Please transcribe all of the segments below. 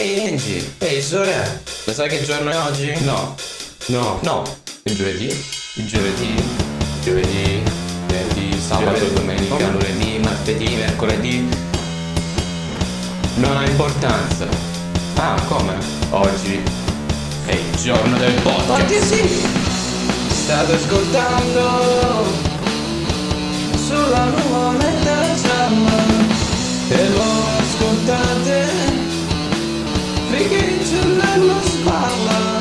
Ehi Angie, ehi Sore, lo sai che giorno è oggi? No, no, No, il giovedì, il giovedì, giovedì, venerdì, sabato, Giovedì. domenica, Come? lunedì, martedì, mercoledì. Non ha importanza. Ah, come? Oggi è il giorno del podcast. Oggi sì. State ascoltando sulla nuvoletta gialla e lo ascoltate il cervello spalla.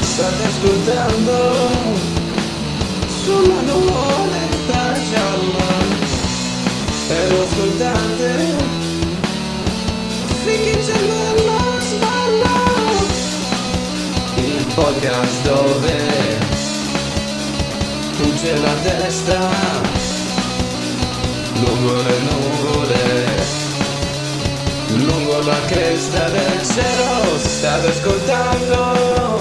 State ascoltando sulla nuvoletta gialla e lo ascoltate il cervello spalla. Il podcast dove fugge la testa. Lungo le nuvole, la cresta del cielo. State ascoltando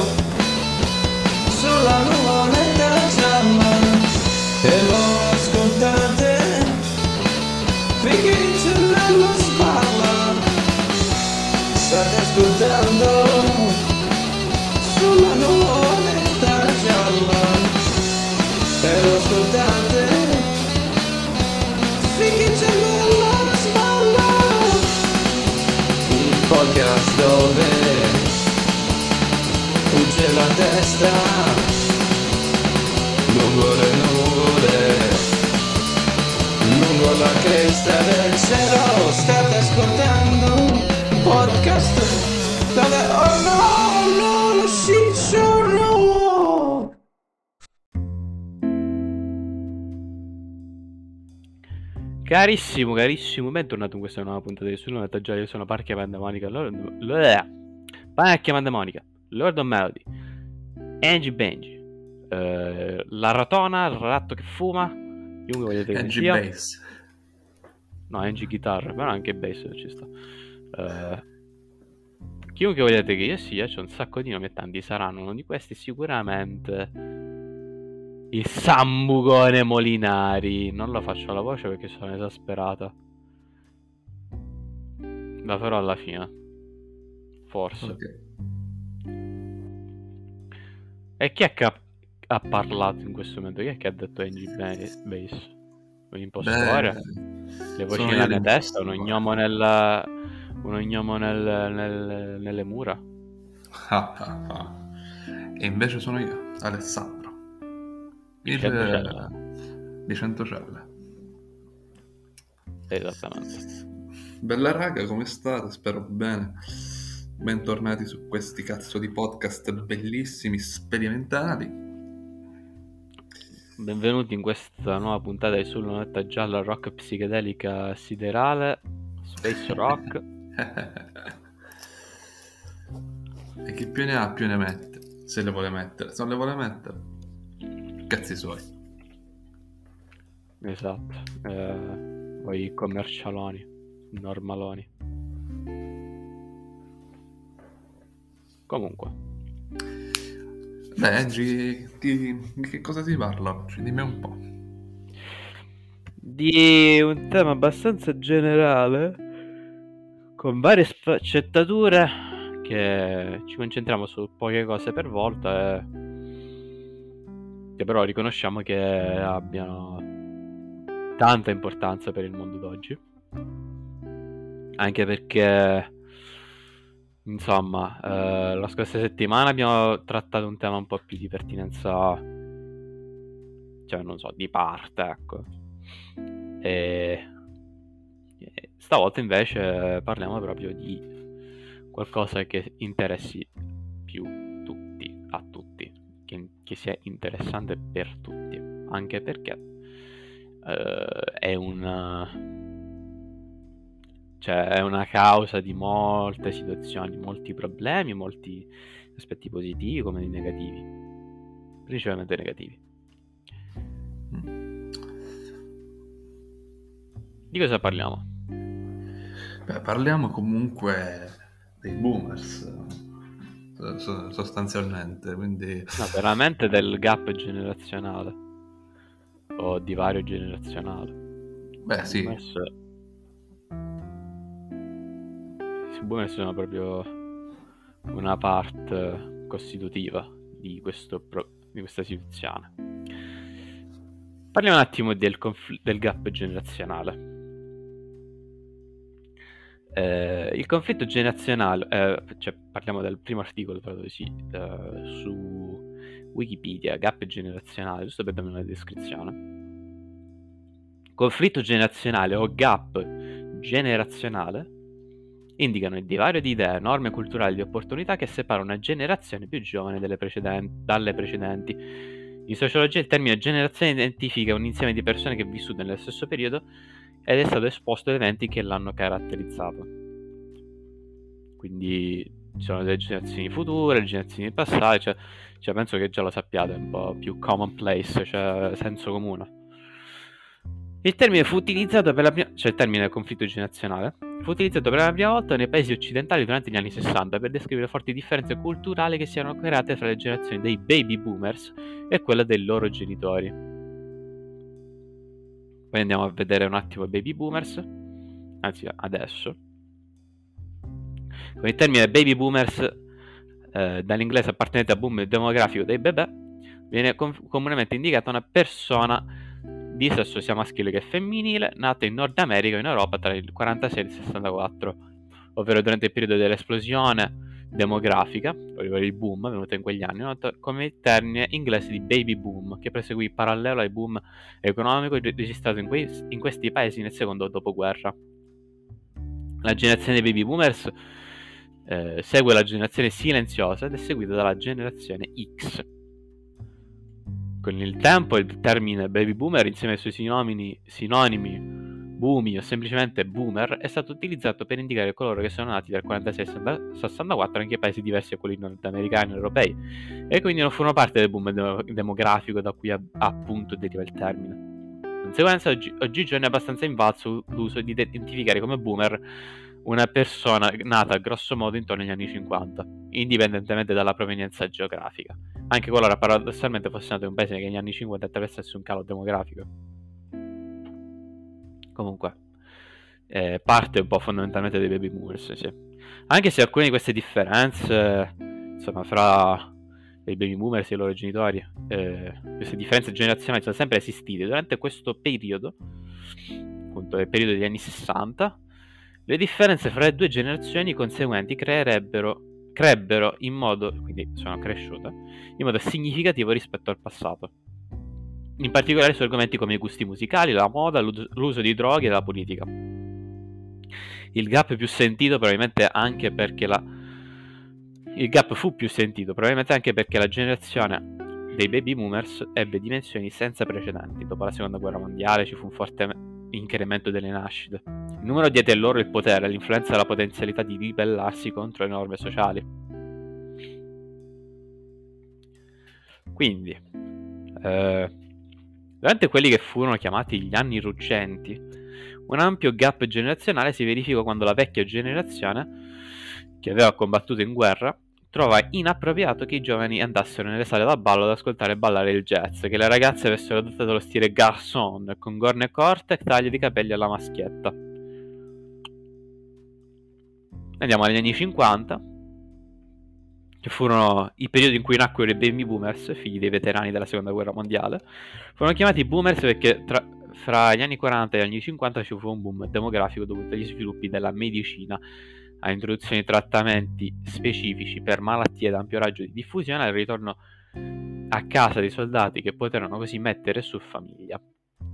sulla nuvoletta gialla testa. Lungo le nuvole lungo la cresta del cielo state ascoltando. Podcast dove oh no no lo ciccio no Carissimo, carissimo, bentornato in questa nuova puntata di Netta Già, io sono Parchi Pandemonica, Lord... Parchi Pandemonica, Lord of Melody, Angie Benji, eh, la ratona, il ratto che fuma, chiunque vogliate che Angie sia. Bass. No, Angie Guitar, però anche bass ci sta. Eh, chiunque vogliate che io sia, c'è un sacco di nomi e tanti saranno. Uno di questi sicuramente il Sambugone Molinari. Non lo faccio alla voce perché sono esasperata. La farò alla fine. Forse. Ok. E chi è che ha, ha parlato in questo momento? Chi è che ha detto Angie Ba- Bass? Un impostore? Beh, Le voci nella mia testa, uno l'impostore. gnomo, nel, uno gnomo nel- nel- nelle mura. ah, ah, ah. E invece sono io, Alessandro. Il Centocelle. di Centocelle. Esattamente. Bella raga, come state? Spero bene. Bentornati su questi cazzo di podcast bellissimi, sperimentali. Benvenuti in questa nuova puntata di Sulla Lunetta Gialla Rock Psichedelica Siderale Space Rock. e chi più ne ha più ne mette, se le vuole mettere. Se non le vuole mettere, cazzi suoi. Esatto. Eh, voi commercialoni, normaloni. Comunque, Beh, Angie, di, di che cosa si parla oggi? Dimmi un po'. di un tema abbastanza generale, con varie sfaccettature, che ci concentriamo su poche cose per volta e che però riconosciamo che abbiano tanta importanza per il mondo d'oggi. Anche perché, insomma, eh, la scorsa settimana abbiamo trattato un tema un po' più di pertinenza, cioè non so, di parte, ecco. E stavolta invece parliamo proprio di qualcosa che interessi più tutti, a tutti, che, che sia interessante per tutti, anche perché eh, è una cioè è una causa di molte situazioni, molti problemi, molti aspetti positivi come negativi, principalmente negativi. Di cosa parliamo? Beh, parliamo comunque dei boomers, so- sostanzialmente, quindi... No, veramente del gap generazionale o divario generazionionale. Beh, sì, Adesso boomers sono proprio una parte costitutiva di, pro- di questa situazione. Parliamo un attimo del, confl- del gap generazionale. Eh, il conflitto generazionale, eh, cioè parliamo del primo articolo sì, eh, su Wikipedia, gap generazionale, giusto per darmi una descrizione. Conflitto generazionale o gap generazionale indicano il divario di idee, norme culturali e opportunità che separa una generazione più giovane precedenti, dalle precedenti. In sociologia il termine generazione identifica un insieme di persone che vissute nello stesso periodo ed è stato esposto ad eventi che l'hanno caratterizzato. Quindi ci sono delle generazioni future, le generazioni passate, cioè, cioè penso che già lo sappiate, è un po' più commonplace, cioè senso comune. Il termine fu utilizzato per la prima cioè il termine conflitto generazionale fu utilizzato per la prima volta nei paesi occidentali durante gli anni 60 per descrivere forti differenze culturali che si erano create fra le generazioni dei baby boomers e quella dei loro genitori. Poi andiamo a vedere un attimo i baby boomers, anzi adesso. Con il termine baby boomers, eh, dall'inglese appartenente al boom demografico dei bebè, viene com- comunemente indicata una persona di sesso sia maschile che femminile, nata in Nord America e in Europa tra il 46 e il 64, ovvero durante il periodo dell'esplosione demografica, ovvero il boom venuto in quegli anni, noto come il termine inglese di baby boom, che proseguì parallelo al boom economico registrato in, que- in questi paesi nel secondo dopoguerra. La generazione dei baby boomers eh, segue la generazione silenziosa ed è seguita dalla generazione X, con il tempo il termine baby boomer insieme ai suoi sinonimi, sinonimi boomy o semplicemente boomer è stato utilizzato per indicare coloro che sono nati dal 46 al 64 anche in paesi diversi da quelli nordamericani e europei e quindi non furono parte del boom demografico da cui appunto deriva il termine. Di conseguenza oggi, oggigiorno è abbastanza invalso l'uso di identificare come boomer una persona nata grosso modo intorno agli anni 50, indipendentemente dalla provenienza geografica, anche qualora paradossalmente fosse nato in un paese negli anni 50 attraversasse un calo demografico. Comunque, eh, parte un po' fondamentalmente dei baby boomers, sì. Anche se alcune di queste differenze, insomma, fra i baby boomers e i loro genitori, eh, queste differenze generazionali sono sempre esistite durante questo periodo, appunto il periodo degli anni 60, le differenze fra le due generazioni conseguenti creerebbero, creebbero in modo, quindi sono cresciute, in modo significativo rispetto al passato. In particolare su argomenti come i gusti musicali, la moda, l'uso di droghe e la politica. Il gap più sentito probabilmente anche perché la... Il gap fu più sentito probabilmente anche perché la generazione dei baby boomers ebbe dimensioni senza precedenti. Dopo la seconda guerra mondiale ci fu un forte incremento delle nascite. Il numero diede loro il potere, l'influenza e la potenzialità di ribellarsi contro le norme sociali. Quindi, eh, durante quelli che furono chiamati gli anni ruggenti, un ampio gap generazionale si verificò quando la vecchia generazione, che aveva combattuto in guerra, trova inappropriato che i giovani andassero nelle sale da ballo ad ascoltare ballare il jazz, che le ragazze avessero adottato lo stile garçon, con gorne corte e tagli di capelli alla maschietta. Andiamo agli anni 50, che furono i periodi in cui nacquero i baby boomers, figli dei veterani della seconda guerra mondiale. Furono chiamati boomers perché tra, fra gli anni 40 e gli anni 50 ci fu un boom demografico dovuto agli sviluppi della medicina all'introduzione di trattamenti specifici per malattie ad ampio raggio di diffusione al ritorno a casa dei soldati che poterono così mettere su famiglia.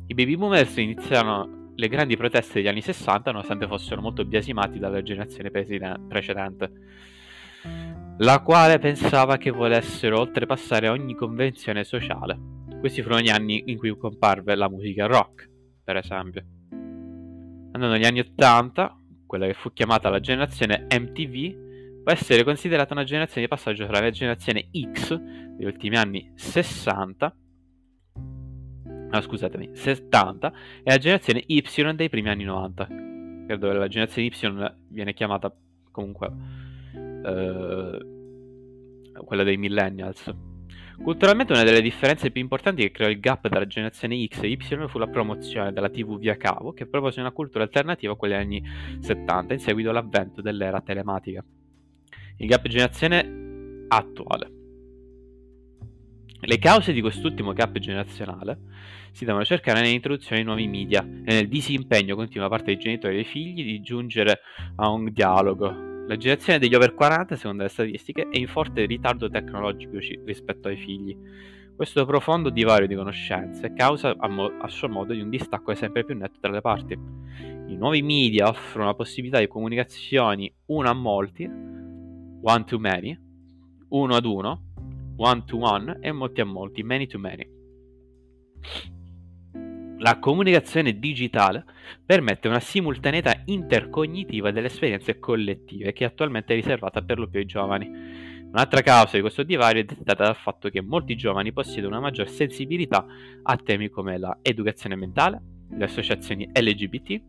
I baby boomers iniziarono le grandi proteste degli anni 60 nonostante fossero molto biasimati dalla generazione precedente, la quale pensava che volessero oltrepassare ogni convenzione sociale. Questi furono gli anni in cui comparve la musica rock, per esempio. Andando agli anni 80, quella che fu chiamata la generazione MTV, può essere considerata una generazione di passaggio tra la generazione X degli ultimi anni 60, no scusatemi, 70, e la generazione Y dei primi anni 90. Credo che la generazione Y viene chiamata comunque eh, quella dei millennials. Culturalmente una delle differenze più importanti che creò il gap tra generazione X e Y fu la promozione della TV via cavo, che propose una cultura alternativa a quella degli anni 70 in seguito all'avvento dell'era telematica. Il gap generazione attuale. Le cause di quest'ultimo gap generazionale si devono cercare nell'introduzione di nuovi media e nel disimpegno continuo da parte dei genitori e dei figli di giungere a un dialogo. La generazione degli over 40, secondo le statistiche, è in forte ritardo tecnologico rispetto ai figli. Questo profondo divario di conoscenze causa a, mo- a suo modo di un distacco sempre più netto tra le parti. I nuovi media offrono la possibilità di comunicazioni uno a molti, one to many, uno ad uno, one to one e molti a molti, many to many. La comunicazione digitale permette una simultaneità intercognitiva delle esperienze collettive che attualmente è riservata per lo più ai giovani. Un'altra causa di questo divario è dettata dal fatto che molti giovani possiedono una maggior sensibilità a temi come l'educazione mentale, le associazioni LGBT,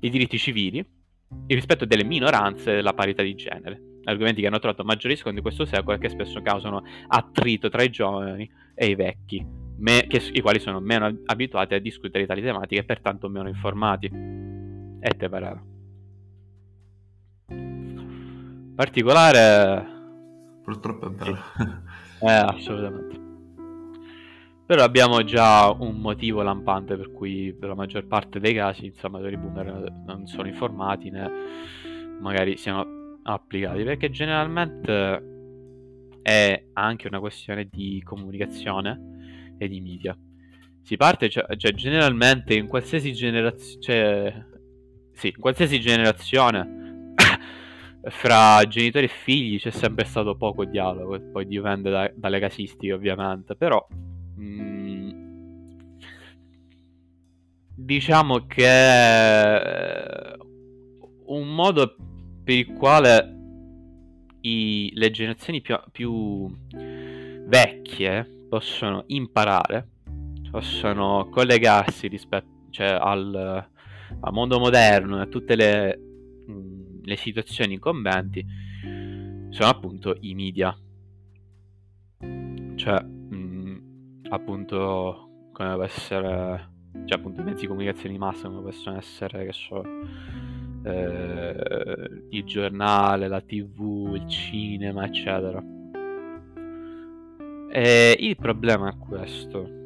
i diritti civili, il rispetto delle minoranze e la parità di genere. Argomenti che hanno trovato maggiori riscontri in questo secolo e che spesso causano attrito tra i giovani e i vecchi, me- che, i quali sono meno abituati a discutere di tali tematiche e pertanto meno informati. E te pareva. Particolare... Purtroppo è vero. Sì. Eh, assolutamente. Però abbiamo già un motivo lampante per cui per la maggior parte dei casi, insomma, i boomer non sono informati né magari siano applicati, perché generalmente è anche una questione di comunicazione e di media. Si parte, cioè, cioè generalmente in qualsiasi generazione, cioè, sì, in qualsiasi generazione fra genitori e figli c'è sempre stato poco dialogo, poi dipende da, dalle casistiche ovviamente, però mh, diciamo che un modo per il quale i, le generazioni più, più vecchie possono imparare, possono collegarsi rispetto cioè, al, al, mondo moderno e a tutte le, le situazioni incombenti, sono appunto i media. Cioè, mh, appunto, come può essere, cioè appunto i mezzi di comunicazione di massa, come possono essere, che so, eh, il giornale, la tv, il cinema, eccetera. E il problema è questo.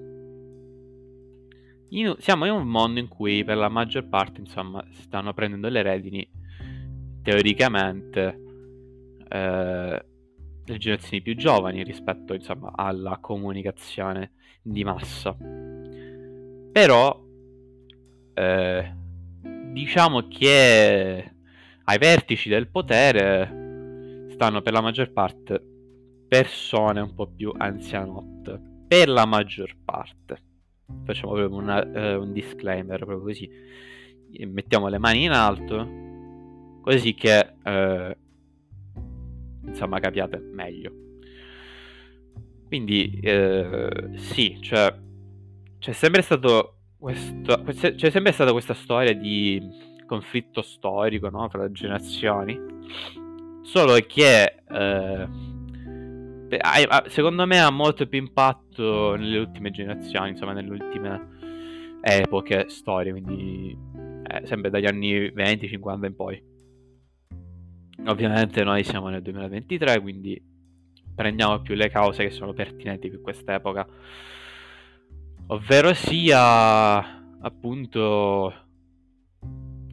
In, siamo in un mondo in cui per la maggior parte, insomma, stanno prendendo le redini, teoricamente, eh, le generazioni più giovani rispetto, insomma, alla comunicazione di massa. Però, eh, diciamo che ai vertici del potere stanno per la maggior parte persone un po' più anzianotte. Per la maggior parte. Facciamo proprio una, uh, un disclaimer, proprio così. Mettiamo le mani in alto, così che, uh, insomma, capiate meglio. Quindi, uh, sì, cioè, c'è sempre stato questo, c'è sempre stata questa storia di conflitto storico no? tra generazioni. Solo che eh, secondo me ha molto più impatto nelle ultime generazioni, insomma, nelle ultime epoche storiche, quindi eh, sempre dagli anni 20-50 in poi. Ovviamente noi siamo nel 2023, quindi prendiamo più le cause che sono pertinenti per quest'epoca ovvero sia appunto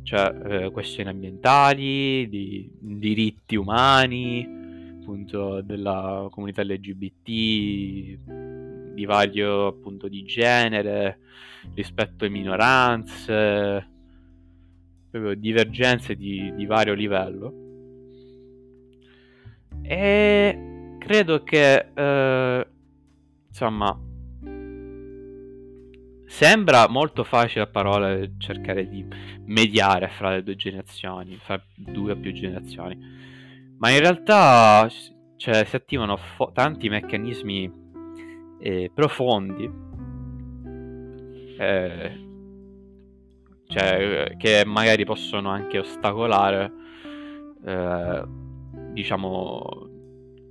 cioè, eh, questioni ambientali, di diritti umani, appunto della comunità LGBT, di vario appunto di genere, rispetto alle minoranze, proprio divergenze di, di vario livello. E credo che eh, insomma Sembra molto facile a parole cercare di mediare fra le due generazioni, fra due o più generazioni, ma in realtà cioè, si attivano fo- tanti meccanismi eh, profondi eh, cioè, che magari possono anche ostacolare eh, diciamo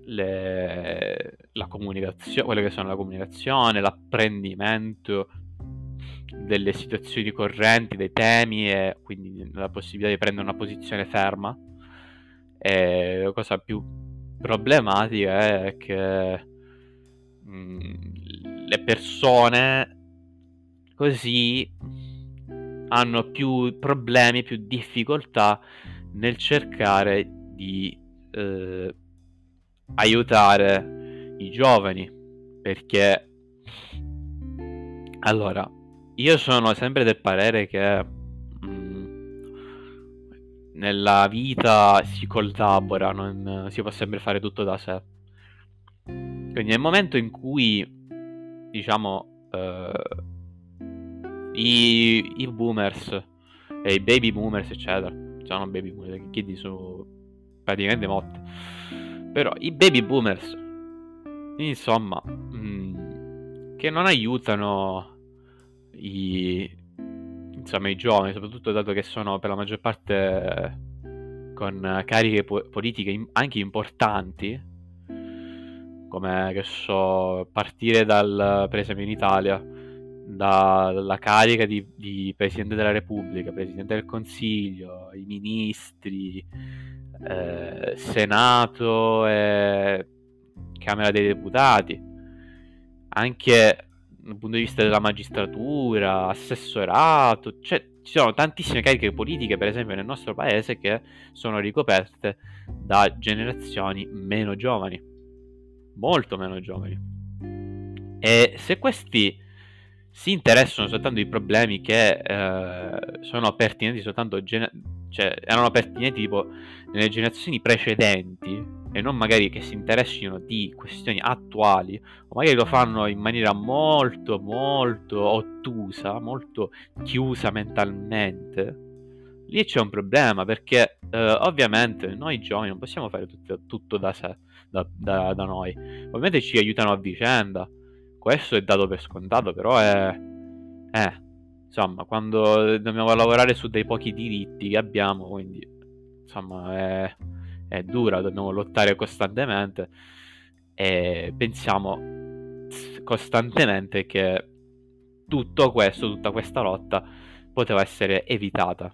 le, la comunicazione, quelle che sono la comunicazione, l'apprendimento delle situazioni correnti, dei temi e quindi la possibilità di prendere una posizione ferma. E la cosa più problematica è che mh, mm, le persone così hanno più problemi, più difficoltà nel cercare di eh, aiutare i giovani. Perché allora io sono sempre del parere che mh, mm, nella vita si collabora, non si può sempre fare tutto da sé. Quindi nel momento in cui, diciamo, eh, i, i, boomers e i baby boomers, eccetera, sono baby boomers, chi sono praticamente morti. Però i baby boomers, insomma, mh, mm, che non aiutano i, insomma, i giovani, soprattutto dato che sono per la maggior parte con cariche po- politiche anche importanti, come che so, partire dal, per esempio in Italia, dalla carica di, di, Presidente della Repubblica, Presidente del Consiglio, i ministri, eh, Senato e Camera dei Deputati, anche dal punto di vista della magistratura, assessorato, cioè ci sono tantissime cariche politiche, per esempio nel nostro paese, che sono ricoperte da generazioni meno giovani, molto meno giovani. E se questi si interessano soltanto ai problemi che eh, sono pertinenti soltanto, gene- cioè erano pertinenti tipo nelle generazioni precedenti, e non magari che si interessino di questioni attuali o magari lo fanno in maniera molto molto ottusa, molto chiusa mentalmente, lì c'è un problema perché eh, ovviamente noi giovani non possiamo fare tutto, tutto da sé, da, da, da, noi. Ovviamente ci aiutano a vicenda, questo è dato per scontato, però è... Eh, insomma, quando dobbiamo lavorare su dei pochi diritti che abbiamo, quindi insomma è è dura, dobbiamo lottare costantemente e pensiamo costantemente che tutto questo, tutta questa lotta poteva essere evitata.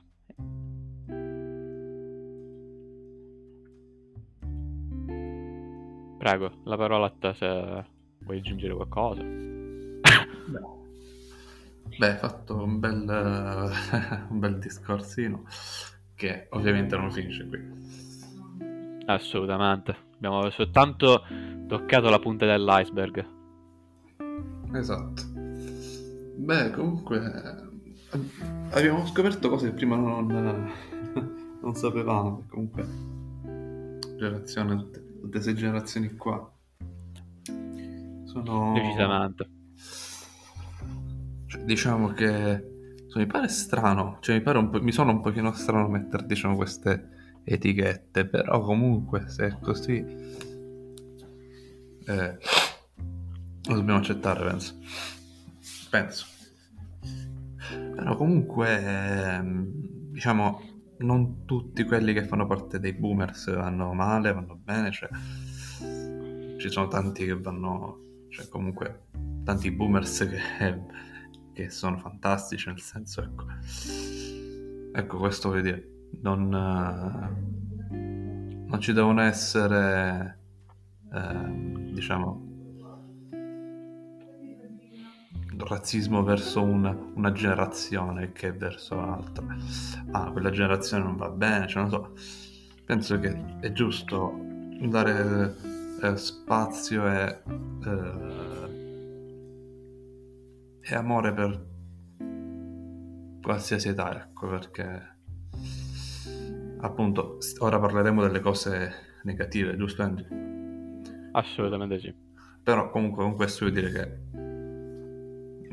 Prego, la parola a te se vuoi aggiungere qualcosa. Beh, hai fatto un bel, un bel discorsino che ovviamente non finisce qui. Assolutamente. Abbiamo soltanto toccato la punta dell'iceberg. Esatto. Beh, comunque abbiamo scoperto cose che prima non, non sapevamo. Comunque, generazione, tutte, tutte queste generazioni qua sono. Decisamente. Cioè, diciamo che mi pare strano, cioè mi, pare un po', mi sono un pochino strano mettere diciamo queste etichette, però comunque se è così eh, lo dobbiamo accettare, penso. Penso. Però comunque, ehm, diciamo, non tutti quelli che fanno parte dei boomers vanno male, vanno bene, cioè ci sono tanti che vanno, cioè comunque tanti boomers che, che sono fantastici, nel senso, ecco, ecco questo vuol dire non, non ci devono essere, eh, diciamo, razzismo verso una, una, generazione che verso l'altra. Ah, quella generazione non va bene, cioè non so. Penso che è giusto dare eh, spazio e, eh, e amore per qualsiasi età, ecco perché appunto, ora parleremo delle cose negative, giusto Andy? Assolutamente sì. Però comunque con questo vuol dire che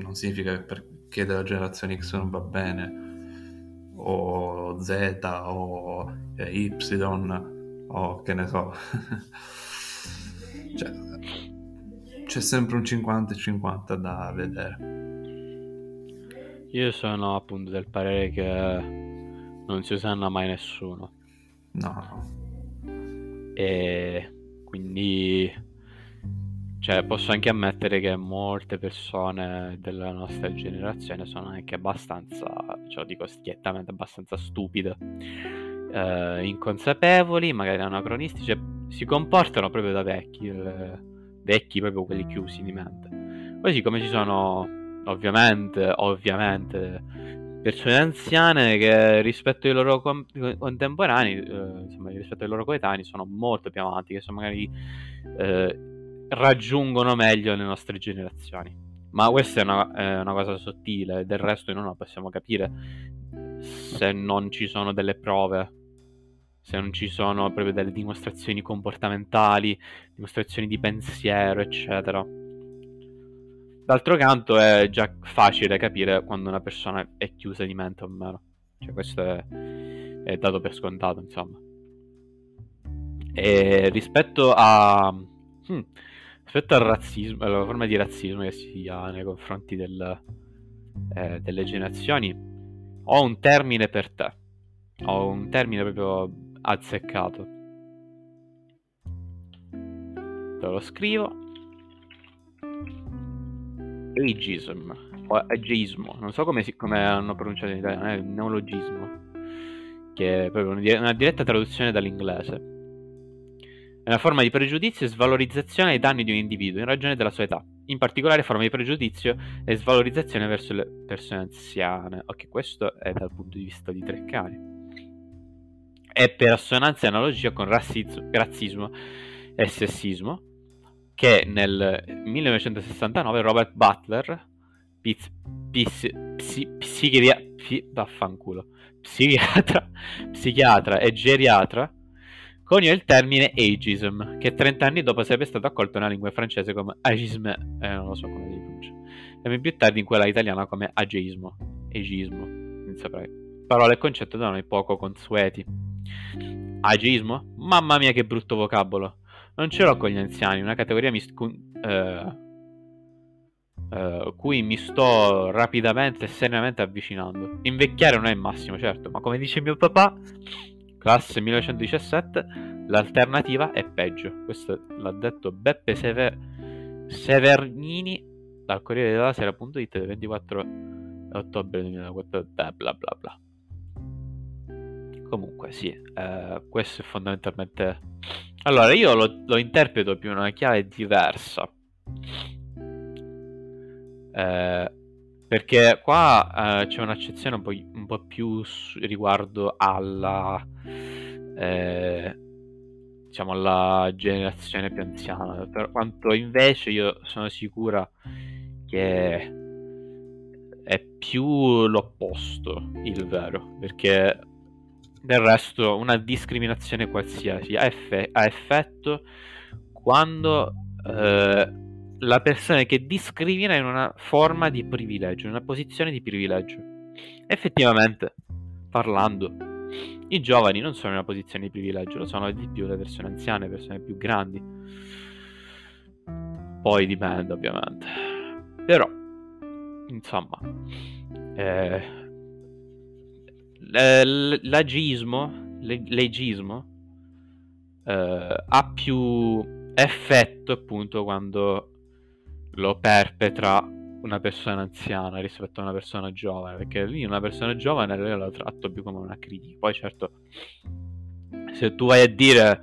non significa che perché della generazione X non va bene, o Z, o Y, o che ne so. cioè, c'è sempre un 50 50 da vedere. Io sono appunto del parere che non si usanna mai nessuno. No. E Quindi, cioè, posso anche ammettere che molte persone della nostra generazione sono anche abbastanza, cioè, dico schiettamente, abbastanza stupide, eh, inconsapevoli, magari anacronistici, cioè, si comportano proprio da vecchi, eh, vecchi proprio quelli chiusi di mente. Così come ci sono, ovviamente, ovviamente persone anziane che rispetto ai loro com- contemporanei, eh, insomma, rispetto ai loro coetanei, sono molto più avanti, che sono magari eh, raggiungono meglio le nostre generazioni. Ma questa è una, è una, cosa sottile, del resto noi non la possiamo capire se non ci sono delle prove, se non ci sono proprio delle dimostrazioni comportamentali, dimostrazioni di pensiero, eccetera. D'altro canto è già facile capire quando una persona è chiusa di mente o meno. Cioè, questo è, è dato per scontato, insomma. E rispetto a... Hmm, rispetto al razzismo, alla forma di razzismo che si ha nei confronti del, eh, delle generazioni, ho un termine per te. Ho un termine proprio azzeccato. Te lo scrivo ageism o ageismo, non so come, si, come hanno pronunciato in italiano, è un neologismo, che è proprio una diretta traduzione dall'inglese. È una forma di pregiudizio e svalorizzazione ai danni di un individuo in ragione della sua età, in particolare forma di pregiudizio e svalorizzazione verso le persone anziane. Ok, questo è dal punto di vista di Treccani. È per assonanza e analogia con razzismo, razzismo e sessismo, che nel 1969 Robert Butler, piz, piz, psi, psichiatra, psi, psichiatra, psichiatra e geriatra, coniò il termine ageism, che 30 anni dopo sarebbe stato accolto nella lingua francese come agisme, eh, non lo so come si pronuncia, e più tardi in quella italiana come ageismo, ageismo, non saprei. Parole e concetto da noi poco consueti. Ageismo? Mamma mia che brutto vocabolo. Non ce l'ho con gli anziani, una categoria mis- eh, eh, cui mi sto rapidamente e seriamente avvicinando. Invecchiare non è il massimo, certo, ma come dice mio papà, classe 1917, l'alternativa è peggio. Questo l'ha detto Beppe Sever- Severnini dal Corriere della Sera.it del 24 ottobre 2004, bla bla bla bla. Comunque, sì, eh, questo è fondamentalmente. Allora, io lo, lo interpreto più in una chiave diversa. Eh, perché qua eh, c'è un'accezione un po', un po più su, riguardo alla. Eh, diciamo alla generazione più anziana. Per quanto invece io sono sicura che è più l'opposto il vero. Perché del resto, una discriminazione qualsiasi ha, eff- ha effetto quando eh, la persona che discrimina è in una forma di privilegio, in una posizione di privilegio. Effettivamente, parlando, i giovani non sono in una posizione di privilegio, lo sono di più le persone anziane, le persone più grandi. Poi dipende, ovviamente. Però, insomma, eh, l'agismo, l'agismo eh, ha più effetto appunto quando lo perpetra una persona anziana rispetto a una persona giovane, perché lì una persona giovane io la tratto più come una critica. Poi certo, se tu vai a dire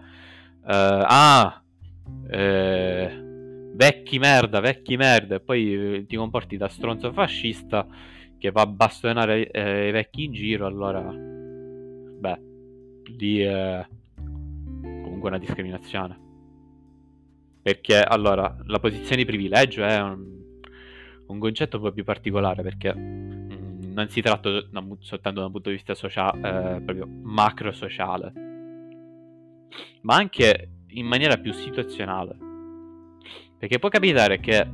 uh, ah, eh, vecchi merda, vecchi merda, e poi ti comporti da stronzo fascista, che va a bastonare eh, i vecchi in giro, allora, beh, lì è comunque una discriminazione. Perché, allora, la posizione di privilegio è un, un concetto un po' più particolare, perché mh, mm, non si tratta da, soltanto da un punto di vista sociale, eh, proprio macro sociale, ma anche in maniera più situazionale. Perché può capitare che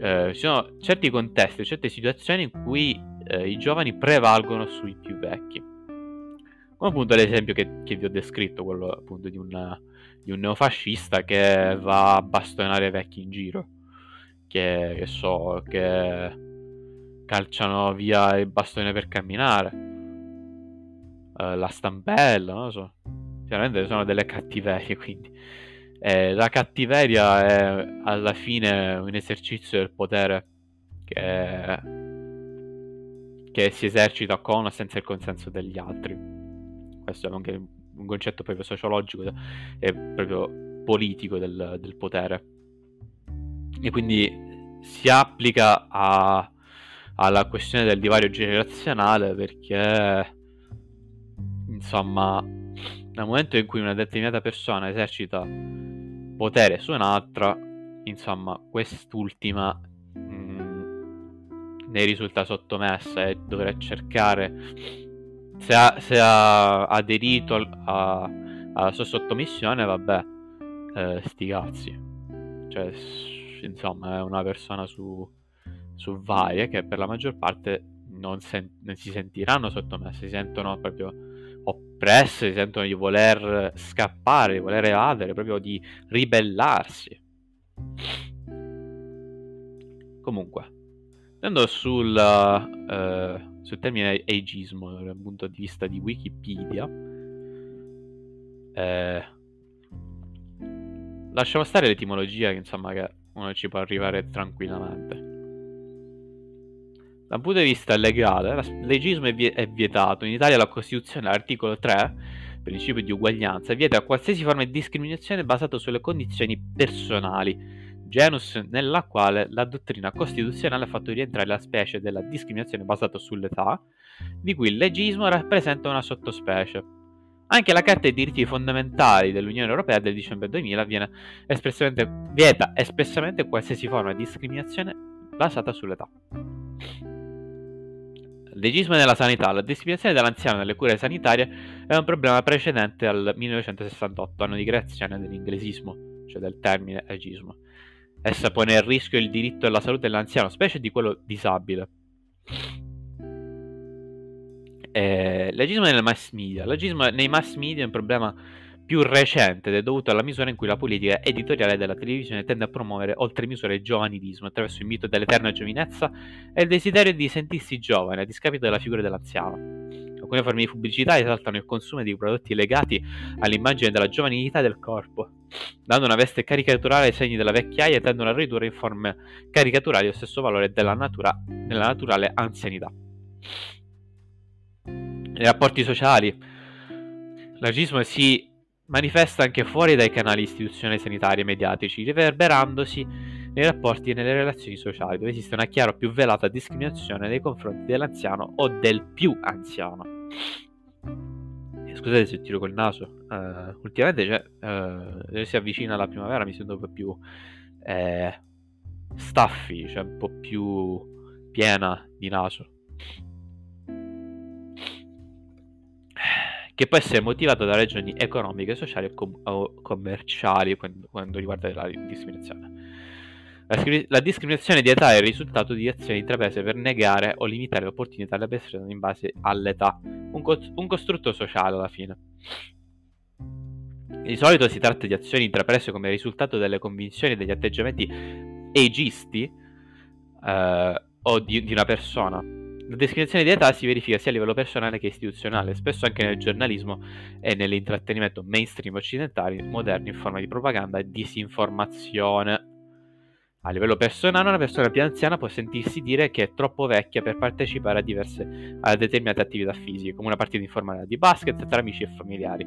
eh, ci sono certi contesti, certe situazioni in cui eh, i giovani prevalgono sui più vecchi. Come appunto l'esempio che, che vi ho descritto, quello appunto di, una, di, un neofascista che va a bastonare i vecchi in giro, che, che so, che calciano via il bastone per camminare, eh, la stampella, non lo so. Chiaramente sono delle cattiverie, quindi E la cattiveria è alla fine un esercizio del potere che, che si esercita con o senza il consenso degli altri. Questo è anche un concetto proprio sociologico e proprio politico del, del potere. E quindi si applica a, alla questione del divario generazionale perché insomma nel momento in cui una determinata persona esercita potere su un'altra insomma quest'ultima mm, ne risulta sottomessa e dovrà cercare se ha, se ha aderito a, alla sua sottomissione vabbè eh, sti cazzi. Cioè insomma è una persona su, su varie che per la maggior parte non, sen- non si sentiranno sottomesse, si sentono proprio oppresse, si sentono di voler scappare, di voler evadere, proprio di ribellarsi. Comunque, andando sul, uh, sul termine ageismo dal punto di vista di Wikipedia, eh, lasciamo stare l'etimologia che insomma che uno ci può arrivare tranquillamente. Dal punto di vista legale, l'agismo è vietato. In Italia la Costituzione, all'articolo 3, principio di uguaglianza, vieta qualsiasi forma di discriminazione basata sulle condizioni personali, genus nella quale la dottrina costituzionale ha fatto rientrare la specie della discriminazione basata sull'età, di cui il legismo rappresenta una sottospecie. Anche la Carta dei diritti fondamentali dell'Unione Europea del dicembre 2000 espressamente, vieta espressamente qualsiasi forma di discriminazione basata sull'età. Legismo nella sanità. La discriminazione dell'anziano nelle cure sanitarie è un problema precedente al 1968, anno di creazione dell'inglesismo, cioè del termine agismo. Essa pone a rischio il diritto alla salute dell'anziano, specie di quello disabile. Eh, l'agismo nelle mass media. L'agismo nei mass media è un problema più recente ed è dovuto alla misura in cui la politica editoriale della televisione tende a promuovere oltre misura il giovanidismo attraverso il mito dell'eterna giovinezza e il desiderio di sentirsi giovane a discapito della figura dell'anziano. Alcune forme di pubblicità esaltano il consumo di prodotti legati all'immagine della giovanilità del corpo, dando una veste caricaturale ai segni della vecchiaia e tendono a ridurre in forme caricaturali lo stesso valore della, natura, della naturale anzianità. Nei rapporti sociali, l'agismo si manifesta anche fuori dai canali istituzionali sanitarie e mediatici, riverberandosi nei rapporti e nelle relazioni sociali, dove esiste una chiara o più velata discriminazione nei confronti dell'anziano o del più anziano. Eh, scusate se tiro col naso, uh, ultimamente cioè, uh, si avvicina la primavera mi sento un po' più eh, staffi, cioè un po' più piena di naso. Che può essere motivato da ragioni economiche, sociali o, com- o commerciali quando, quando, riguarda la discriminazione. La, scri- la, discriminazione di età è il risultato di azioni intraprese per negare o limitare le opportunità alle persone in base all'età, un, co- un costrutto sociale alla fine. Di solito si tratta di azioni intraprese come risultato delle convinzioni e degli atteggiamenti agisti eh, o di, di una persona, la discriminazione di età si verifica sia a livello personale che istituzionale, spesso anche nel giornalismo e nell'intrattenimento mainstream occidentali moderni in forma di propaganda e disinformazione. A livello personale, una persona più anziana può sentirsi dire che è troppo vecchia per partecipare a diverse a determinate attività fisiche, come una partita informale di basket tra amici e familiari.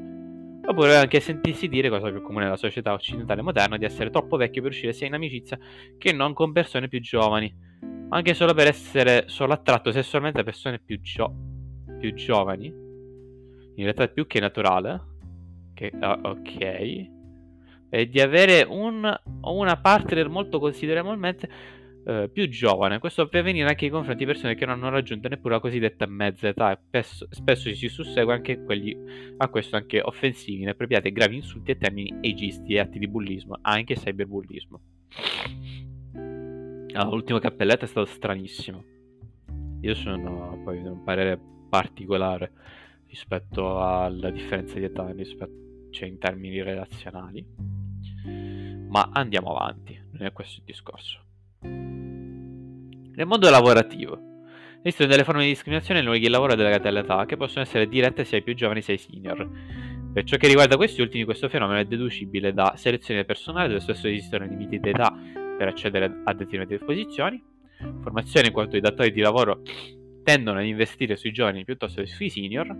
Oppure anche sentirsi dire, cosa più comune nella società occidentale moderna, di essere troppo vecchio per uscire sia in amicizia che non con persone più giovani anche solo per essere solo attratto sessualmente da persone più, gio- più giovani. In realtà più che naturale. Che, uh, ok. E di avere un, una partner molto considerevolmente uh, più giovane. Questo può avvenire anche nei confronti di persone che non hanno raggiunto neppure la cosiddetta mezza età. E spesso, spesso si sussegue anche quelli a questo anche offensivi, inappropriati, gravi insulti e termini agisti e atti di bullismo, anche cyberbullismo. Ah, l'ultimo cappelletto è stato stranissimo. Io sono poi di un parere particolare rispetto alla differenza di età rispetto, cioè in termini relazionali. Ma andiamo avanti, non è questo il discorso. Nel mondo lavorativo esistono delle forme di discriminazione nei luoghi di lavoro delegate all'età che possono essere dirette sia ai più giovani sia ai senior. Per ciò che riguarda questi ultimi, questo fenomeno è deducibile da selezione personale dove spesso esistono limiti d'età per accedere a determinate posizioni, formazione in quanto i datori di lavoro tendono ad investire sui giovani piuttosto che sui senior,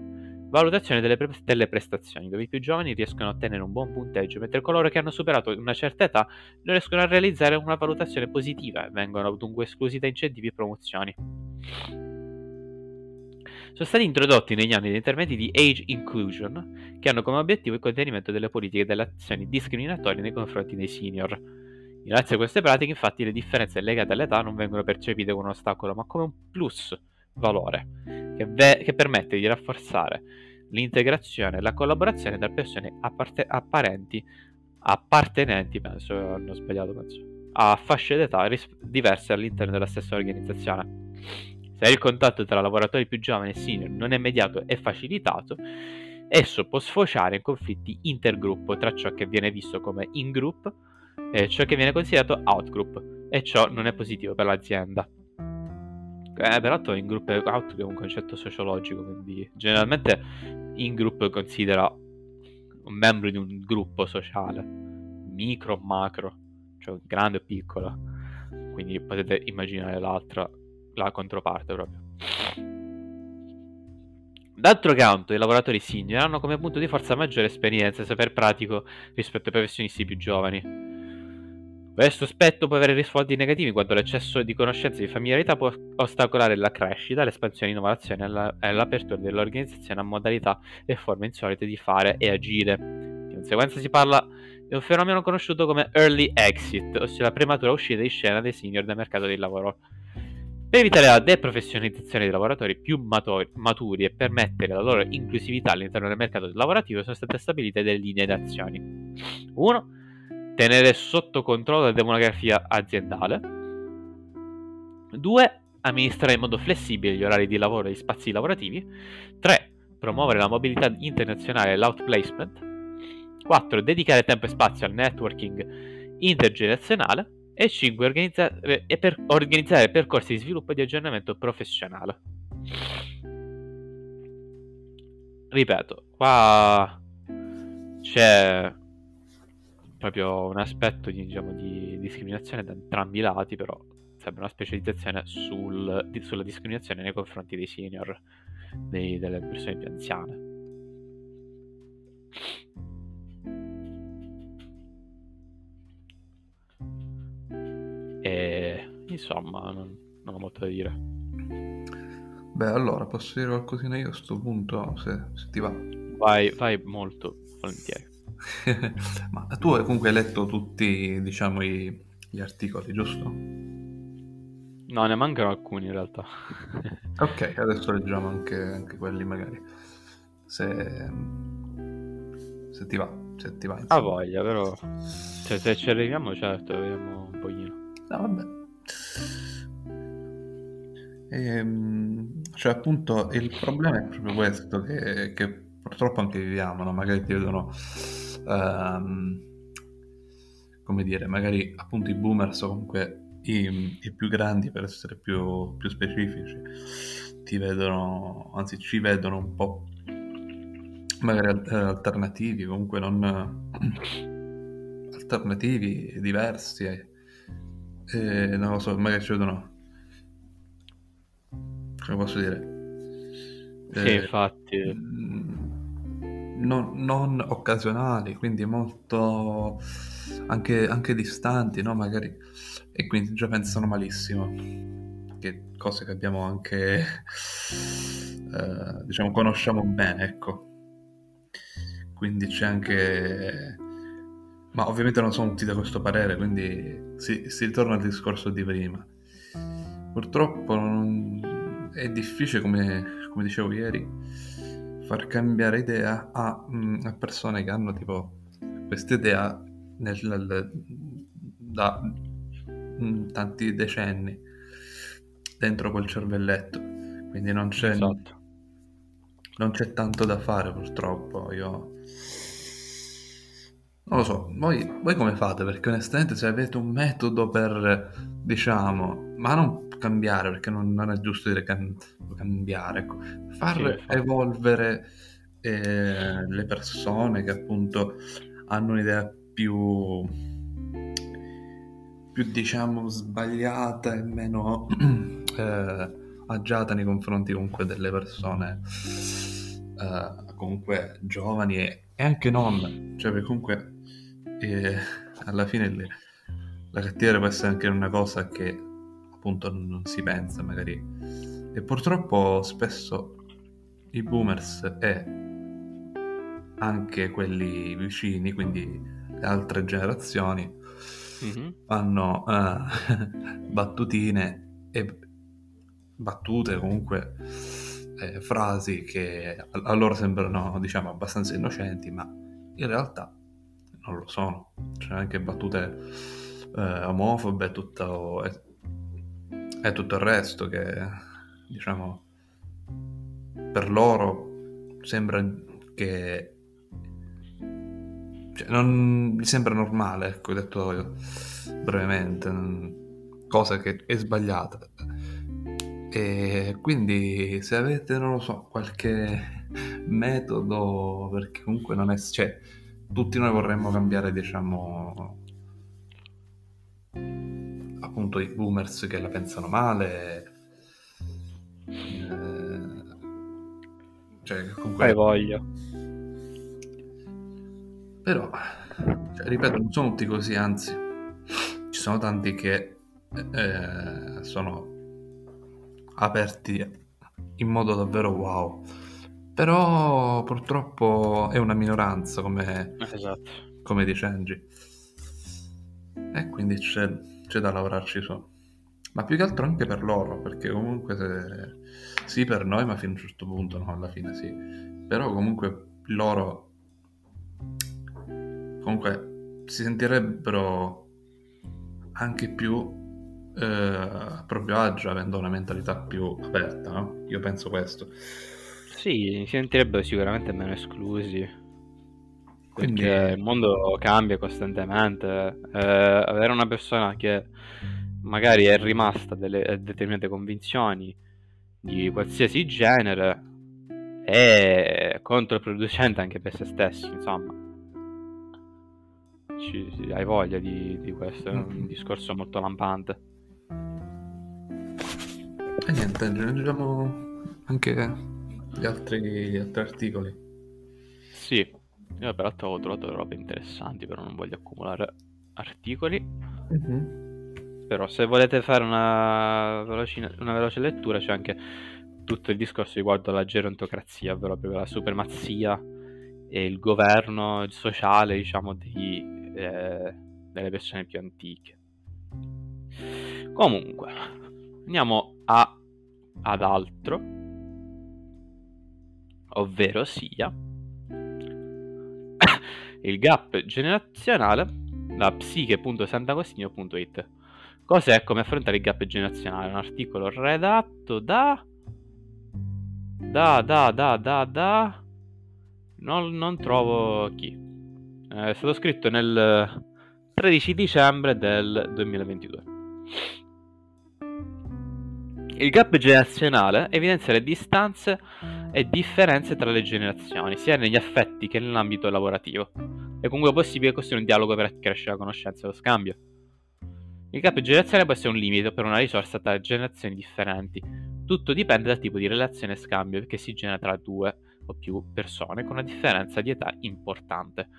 valutazione delle, pre- delle, prestazioni, dove i più giovani riescono a ottenere un buon punteggio, mentre coloro che hanno superato una certa età non riescono a realizzare una valutazione positiva e vengono dunque esclusi da incentivi e promozioni. Sono stati introdotti negli anni degli interventi di age inclusion che hanno come obiettivo il contenimento delle politiche e delle azioni discriminatorie nei confronti dei senior. Grazie a queste pratiche, infatti, le differenze legate all'età non vengono percepite come un ostacolo, ma come un plus valore che, ve- che permette di rafforzare l'integrazione e la collaborazione tra persone apparte- apparenti, appartenenti, penso hanno sbagliato, penso, a fasce d'età ris- diverse all'interno della stessa organizzazione. Se il contatto tra lavoratori più giovani e senior non è immediato e facilitato, esso può sfociare in conflitti intergruppo tra ciò che viene visto come in-group e ciò che viene considerato out-group, e ciò non è positivo per l'azienda. Eh, peraltro in group e out è un concetto sociologico, quindi generalmente in group considera un membro di un gruppo sociale, micro, macro, cioè grande o piccolo. Quindi potete immaginare l'altra, la controparte proprio. D'altro canto, i lavoratori senior hanno come punto di forza maggiore esperienza e saper pratico rispetto ai professionisti più giovani. Questo aspetto può avere risvolti negativi quando l'eccesso di conoscenza e di familiarità può ostacolare la crescita, l'espansione, l'innovazione e l'apertura dell'organizzazione a modalità e forme insolite di fare e agire. Di conseguenza si parla di un fenomeno conosciuto come early exit, ossia la prematura uscita di scena dei senior dal mercato del lavoro. Per evitare la deprofessionalizzazione dei lavoratori più maturi e permettere la loro inclusività all'interno del mercato lavorativo sono state stabilite delle linee d'azione. 1 tenere sotto controllo la demografia aziendale. 2. Amministrare in modo flessibile gli orari di lavoro e gli spazi lavorativi. 3. Promuovere la mobilità internazionale e l'outplacement. 4. Dedicare tempo e spazio al networking intergenerazionale. E 5. Organizzare, e per, organizzare percorsi di sviluppo e di aggiornamento professionale. Ripeto, qua c'è proprio un aspetto di, diciamo, di discriminazione da entrambi i lati, però serve una specializzazione sul, di, sulla discriminazione nei confronti dei senior, dei, delle persone più anziane. E insomma, non, non ho molto da dire. Beh, allora posso dire qualcosina io a questo punto, se, se ti va. Vai, vai molto volentieri. Ma tu comunque hai letto tutti, diciamo, i, gli articoli, giusto? No, ne mancano alcuni in realtà. ok, adesso leggiamo anche, anche quelli magari. Se, se ti va, se ti va. Ha voglia, però... Cioè, se ci arriviamo, certo, vediamo un pochino. No, vabbè. Ehm, cioè, appunto, il problema è proprio questo, che, che purtroppo anche viviamo, no? Magari ti vedono um, come dire, magari appunto i boomers o comunque i, i più grandi per essere più, più, specifici ti vedono, anzi ci vedono un po' magari alternativi, comunque non alternativi, diversi e, e non lo so, magari ci vedono come posso dire? Sì, eh, infatti non, non occasionali, quindi molto anche, anche distanti, no? Magari, e quindi già pensano malissimo. Che cose che abbiamo anche, eh, diciamo, conosciamo bene, ecco. Quindi c'è anche... Ma ovviamente non sono tutti da questo parere, quindi si, si ritorna al discorso di prima. Purtroppo non... è difficile, come, come dicevo ieri, far cambiare idea a, mm, a persone che hanno tipo questa idea da mm, tanti decenni dentro quel cervelletto quindi non c'è esatto. non c'è tanto da fare purtroppo io non lo so voi, voi come fate? Perché onestamente se avete un metodo per diciamo ma non cambiare, perché non, non è giusto dire cam- cambiare, ecco. far sì, evolvere e le persone che appunto hanno un'idea più, più diciamo sbagliata e meno eh, agiata nei confronti comunque delle persone eh, comunque giovani e, e, anche non, cioè perché comunque eh, alla fine le, la cattiveria può essere anche una cosa che appunto non si pensa magari e purtroppo spesso i boomers e anche quelli vicini, quindi le altre generazioni, mm-hmm. fanno uh, battutine e battute comunque eh, frasi che a loro sembrano diciamo abbastanza innocenti ma in realtà non lo sono c'è anche battute eh, omofobe e tutto, tutto il resto che diciamo per loro sembra che cioè, non mi sembra normale, ecco, detto brevemente, cosa che è sbagliata. E quindi se avete, non lo so, qualche metodo, perché comunque non è... cioè, tutti noi vorremmo cambiare, diciamo, appunto i boomers che la pensano male. Eh, cioè, comunque... Hai voglia. Però, cioè, ripeto, non sono tutti così, anzi, ci sono tanti che eh, sono aperti in modo davvero wow. Però purtroppo è una minoranza, come, esatto. come dice Angie. E quindi c'è, c'è, da lavorarci su. Ma più che altro anche per loro, perché comunque se... sì per noi, ma fino a un certo punto, no, alla fine sì. Però comunque loro comunque si sentirebbero anche più eh, a proprio agio avendo una mentalità più aperta, no? Io penso questo. Sì, si sentirebbero sicuramente meno esclusi. Quindi Perché il mondo cambia costantemente. Eh, avere una persona che magari è rimasta delle determinate convinzioni di qualsiasi genere è controproducente anche per se stessi, insomma ci, hai voglia di, di questo, è un mm. discorso molto lampante. E niente, aggiungiamo anche gli altri, gli altri articoli. Sì, io peraltro ho trovato robe interessanti, però non voglio accumulare articoli. Mm-hmm. Però se volete fare una veloce, una veloce lettura c'è anche tutto il discorso riguardo alla gerontocrazia, ovvero proprio la supremazia e il governo sociale, diciamo, dei, eh, delle persone più antiche. Comunque, andiamo a, ad altro, ovvero sia il gap generazionale da psiche.sant'agostino.it. Cos'è come affrontare il gap generazionale? Un articolo redatto da... Da, da, da, da, da... Non, non trovo chi. Eh, è stato scritto nel 13 dicembre del 2022. Il gap generazionale evidenzia le distanze e differenze tra le generazioni, sia negli affetti che nell'ambito lavorativo, e comunque è possibile costruire un dialogo per accrescere la conoscenza e lo scambio. Il gap generazionale può essere un limite per una risorsa tra generazioni differenti. Tutto dipende dal tipo di relazione e scambio che si genera tra due o più persone con una differenza di età importante.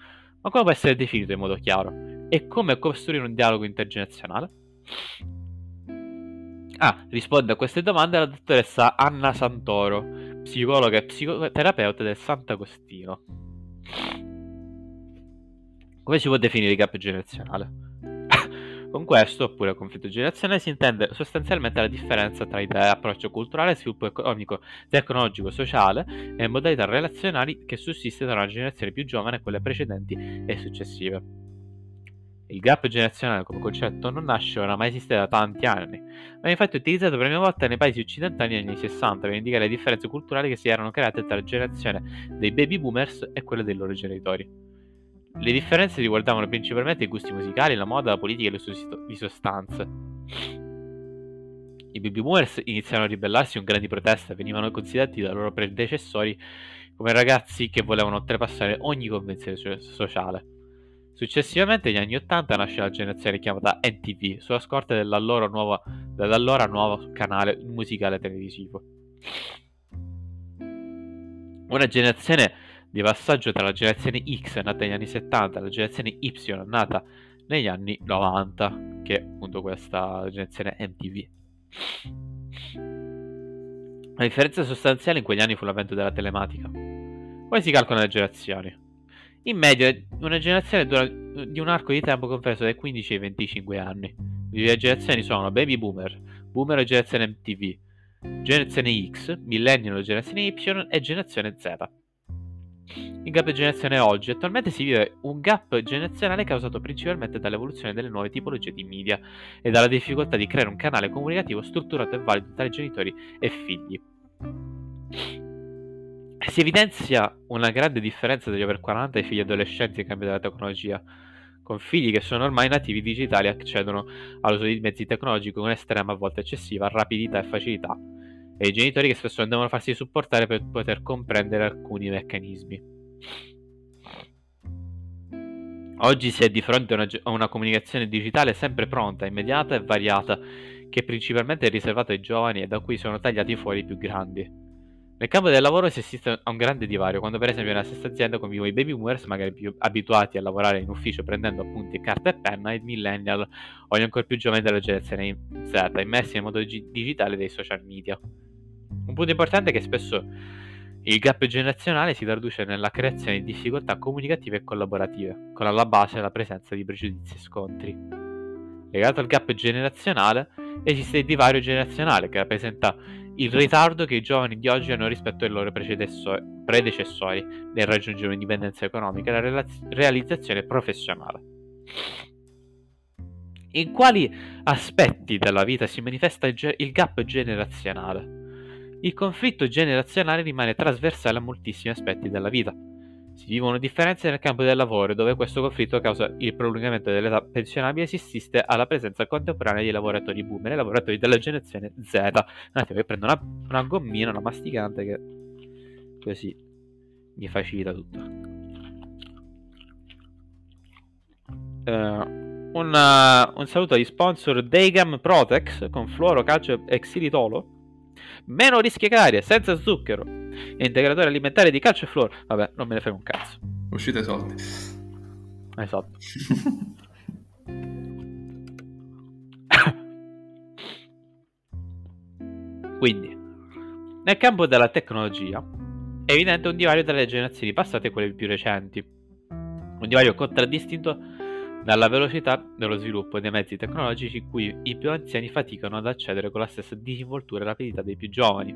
Ma come può essere definito in modo chiaro? E come costruire un dialogo intergenerazionale? Ah, risponde a queste domande la dottoressa Anna Santoro, psicologa e psicoterapeuta del Sant'Agostino. Come si può definire il gap generazionale? Con questo, oppure conflitto generazionale, si intende sostanzialmente la differenza tra idee, approccio culturale, sviluppo economico, tecnologico, sociale e modalità relazionali che sussiste tra una generazione più giovane e quelle precedenti e successive. Il gap generazionale come concetto non nasce o non ha mai esistito da tanti anni, ma è infatti utilizzato per la prima volta nei paesi occidentali negli anni 60 per indicare le differenze culturali che si erano create tra la generazione dei baby boomers e quelle dei loro genitori. Le differenze riguardavano principalmente i gusti musicali, la moda, la politica e le di sostanze. I baby boomers iniziarono a ribellarsi con grandi proteste, venivano considerati dai loro predecessori come ragazzi che volevano oltrepassare ogni convenzione sociale. Successivamente, negli anni 80, nasce la generazione chiamata NTV, sulla scorta dell'allora nuovo, dell'allora nuovo canale musicale televisivo. Una generazione di passaggio tra la generazione X nata negli anni 70 e la generazione Y nata negli anni 90, che è appunto questa generazione MTV. La differenza sostanziale in quegli anni fu l'avvento della telematica. Come si calcolano le generazioni? In media, una generazione dura di un arco di tempo compreso dai 15 ai 25 anni. Le generazioni sono baby boomer, boomer e generazione MTV, generazione X, millennial e generazione Y e generazione Z. Il gap generazionale oggi attualmente si vive un gap generazionale causato principalmente dall'evoluzione delle nuove tipologie di media e dalla difficoltà di creare un canale comunicativo strutturato e valido tra genitori e figli. Si evidenzia una grande differenza degli over 40 e figli adolescenti in cambio della tecnologia, con figli che sono ormai nativi digitali e accedono all'uso di mezzi tecnologici con estrema, a volte eccessiva, rapidità e facilità, e i genitori che spesso non devono farsi supportare per poter comprendere alcuni meccanismi. Oggi si è di fronte a una, a una, comunicazione digitale sempre pronta, immediata e variata, che principalmente è riservata ai giovani e da cui sono tagliati fuori i più grandi. Nel campo del lavoro si assiste a un grande divario, quando per esempio nella stessa azienda convivono i baby boomers, magari più abituati a lavorare in ufficio prendendo appunti carta e penna, e i millennial o gli ancora più giovani della generazione Z, immersi nel mondo gi- digitale dei social media. Un punto importante è che spesso il gap generazionale si traduce nella creazione di difficoltà comunicative e collaborative, con alla base la presenza di pregiudizi e scontri. Legato al gap generazionale esiste il divario generazionale che rappresenta il ritardo che i giovani di oggi hanno rispetto ai loro predecessori nel raggiungere un'indipendenza economica e la relaz- realizzazione professionale. In quali aspetti della vita si manifesta il, ge- il gap generazionale? Il conflitto generazionale rimane trasversale a moltissimi aspetti della vita. Si vivono differenze nel campo del lavoro, dove questo conflitto causa il prolungamento dell'età pensionabile si assiste alla presenza contemporanea di lavoratori boomer e lavoratori della generazione Z. Un attimo che prendo una, una gommina, una masticante che così mi facilita tutto. Uh, una, un saluto agli sponsor Degam Protex con fluoro, calcio e xilitolo meno rischie carie, senza zucchero, integratore alimentare di calcio e fluoro. Vabbè, non me ne frega un cazzo. Uscite i soldi. Esatto. Quindi, nel campo della tecnologia è evidente un divario tra le generazioni passate e quelle più recenti. Un divario contraddistinto dalla velocità dello sviluppo dei mezzi tecnologici cui i più anziani faticano ad accedere con la stessa disinvoltura e rapidità dei più giovani.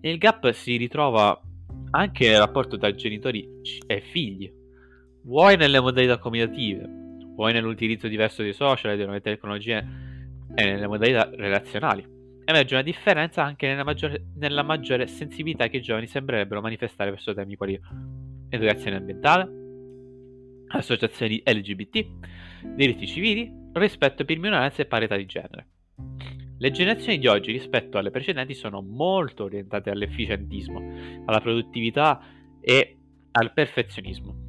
Il gap si ritrova anche nel rapporto tra genitori e figli, vuoi nelle modalità comunicative, vuoi nell'utilizzo diverso dei social e delle nuove tecnologie e nelle modalità relazionali. Emerge una differenza anche nella maggiore, nella maggiore sensibilità che i giovani sembrerebbero manifestare verso temi quali educazione ambientale, associazioni LGBT, diritti civili, rispetto per minoranze e parità di genere. Le generazioni di oggi rispetto alle precedenti sono molto orientate all'efficientismo, alla produttività e al perfezionismo.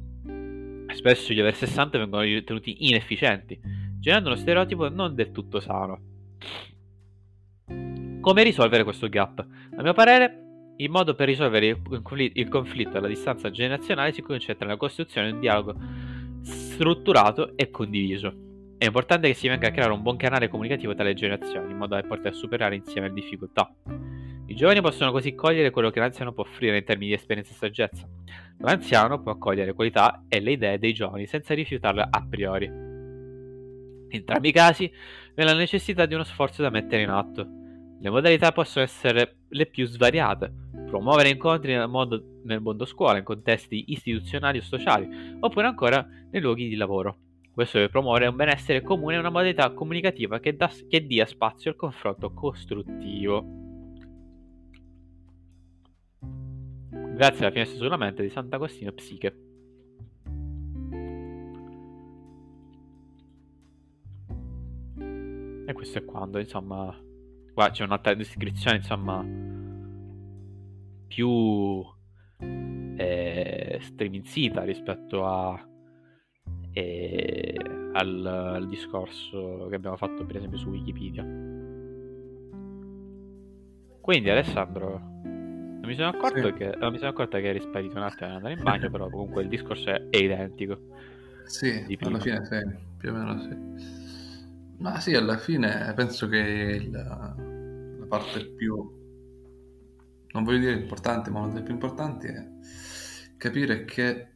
Spesso gli over 60 vengono ritenuti inefficienti, generando uno stereotipo non del tutto sano. Come risolvere questo gap? A mio parere, il modo per risolvere il conflitto alla distanza generazionale si concentra nella costruzione di un dialogo strutturato e condiviso. È importante che si venga a creare un buon canale comunicativo tra le generazioni, in modo da poter superare insieme le difficoltà. I giovani possono così cogliere quello che l'anziano può offrire in termini di esperienza e saggezza. L'anziano può cogliere qualità e le idee dei giovani senza rifiutarle a priori. In entrambi i casi vi è la necessità di uno sforzo da mettere in atto. Le modalità possono essere le più svariate, promuovere incontri nel mondo, nel mondo scuola, in contesti istituzionali o sociali, oppure ancora nei luoghi di lavoro. Questo per promuovere un benessere comune e una modalità comunicativa che, da, che dia spazio al confronto costruttivo. Grazie alla finestra sulla mente di Sant'Agostino Psiche. E questo è quando, insomma, qua c'è un'altra descrizione, insomma, più eh, striminzita rispetto a, eh, al, al, discorso che abbiamo fatto per esempio su Wikipedia. Quindi Alessandro, non mi sono accorto, sì. che, non mi sono accorto che eri sparito un attimo ad andare in bagno, però comunque il discorso è, è identico. Sì, alla fine sì, più o meno sì. Ma sì, alla fine penso che il, la parte più, non voglio dire importante, ma una delle più importanti è capire che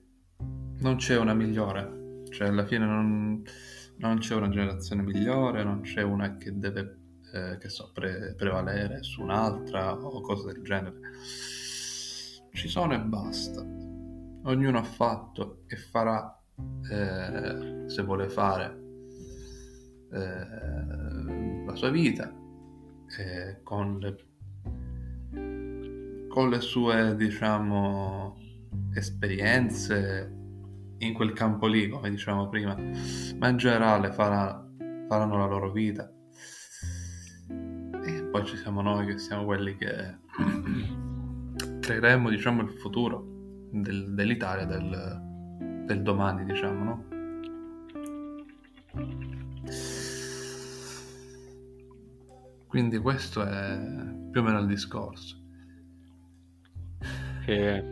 non c'è una migliore, cioè alla fine non, non c'è una generazione migliore, non c'è una che deve, eh, che so, pre- prevalere su un'altra o cose del genere. Ci sono e basta. Ognuno ha fatto e farà eh, se vuole fare eh, la sua vita eh, con, le, con le sue diciamo esperienze in quel campo lì come dicevamo prima ma in generale farà, faranno la loro vita e poi ci siamo noi che siamo quelli che creeremo diciamo il futuro del, dell'Italia del, del domani diciamo no? Quindi questo è più o meno il discorso. Che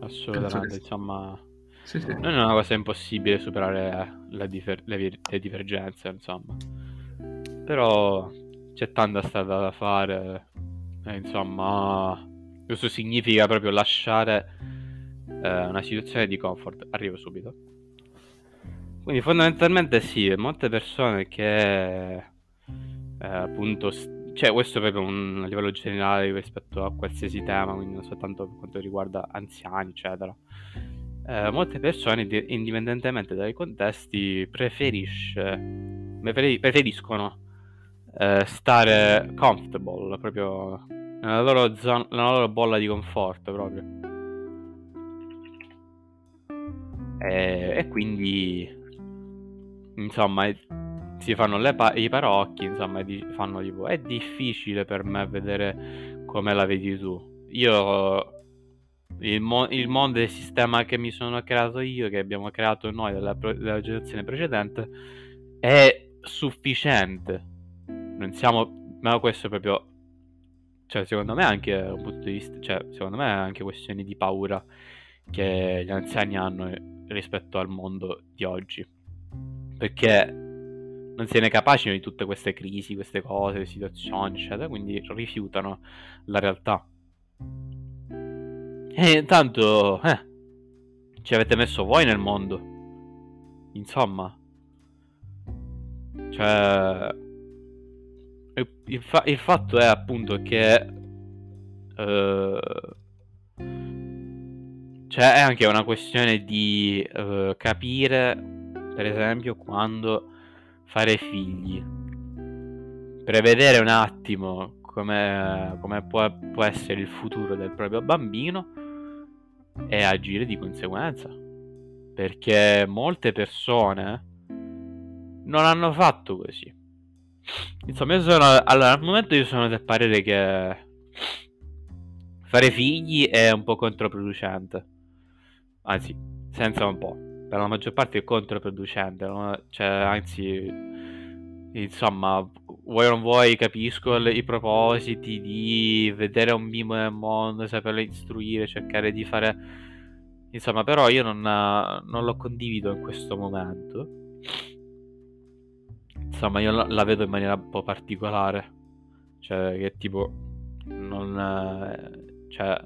assolutamente, insomma, sì, sì. non è una cosa impossibile superare difer- le, le, divergenze, insomma. Però c'è tanta strada da fare, e, insomma, questo significa proprio lasciare eh, una situazione di comfort. Arrivo subito. Quindi fondamentalmente sì, molte persone che eh, appunto, cioè questo è proprio un, a livello generale rispetto a qualsiasi tema, quindi non soltanto per quanto riguarda anziani, eccetera. Eh, molte persone, indipendentemente dai contesti, preferisce, preferiscono eh, stare comfortable, proprio nella loro, zona, nella loro bolla di conforto proprio. E, e quindi, insomma, si fanno pa- i parocchi, insomma, di- fanno tipo, è difficile per me vedere come la vedi tu. Io, il, mo- il mondo il sistema che mi sono creato io, che abbiamo creato noi della, pro- della generazione precedente, è sufficiente. Non siamo, ma questo è proprio, cioè, secondo me anche un punto di vista, cioè, secondo me è anche questione di paura che gli anziani hanno rispetto al mondo di oggi. Perché non ne capaci di tutte queste crisi, queste cose, le situazioni, eccetera, quindi rifiutano la realtà. E intanto, eh, ci avete messo voi nel mondo. Insomma, cioè, il, fa- il fatto è appunto che, uh, cioè, è anche una questione di uh, capire, per esempio, quando fare figli, prevedere un attimo come, come può, può essere il futuro del proprio bambino e agire di conseguenza. Perché molte persone non hanno fatto così. Insomma, io sono. Allora, al momento io sono del parere che fare figli è un po' controproducente. Anzi, senza un po' per la maggior parte è controproducente, no? cioè, anzi, insomma, vuoi o non vuoi, capisco le, i propositi di vedere un bimbo nel mondo, saperlo istruire, cercare di fare... Insomma, però io non, non lo condivido in questo momento. Insomma, io la, la, vedo in maniera un po' particolare. Cioè, che tipo... Non... Cioè,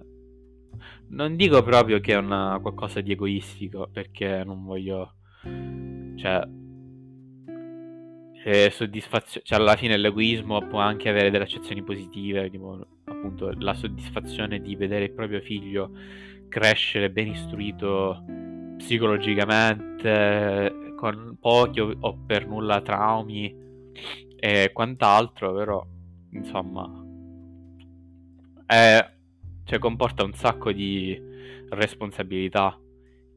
non dico proprio che è una, qualcosa di egoistico, perché non voglio... Cioè... Soddisfazio- cioè alla fine l'egoismo può anche avere delle accezioni positive, tipo appunto la soddisfazione di vedere il proprio figlio crescere ben istruito psicologicamente, con pochi o, o per nulla traumi e quant'altro, però insomma è cioè comporta un sacco di responsabilità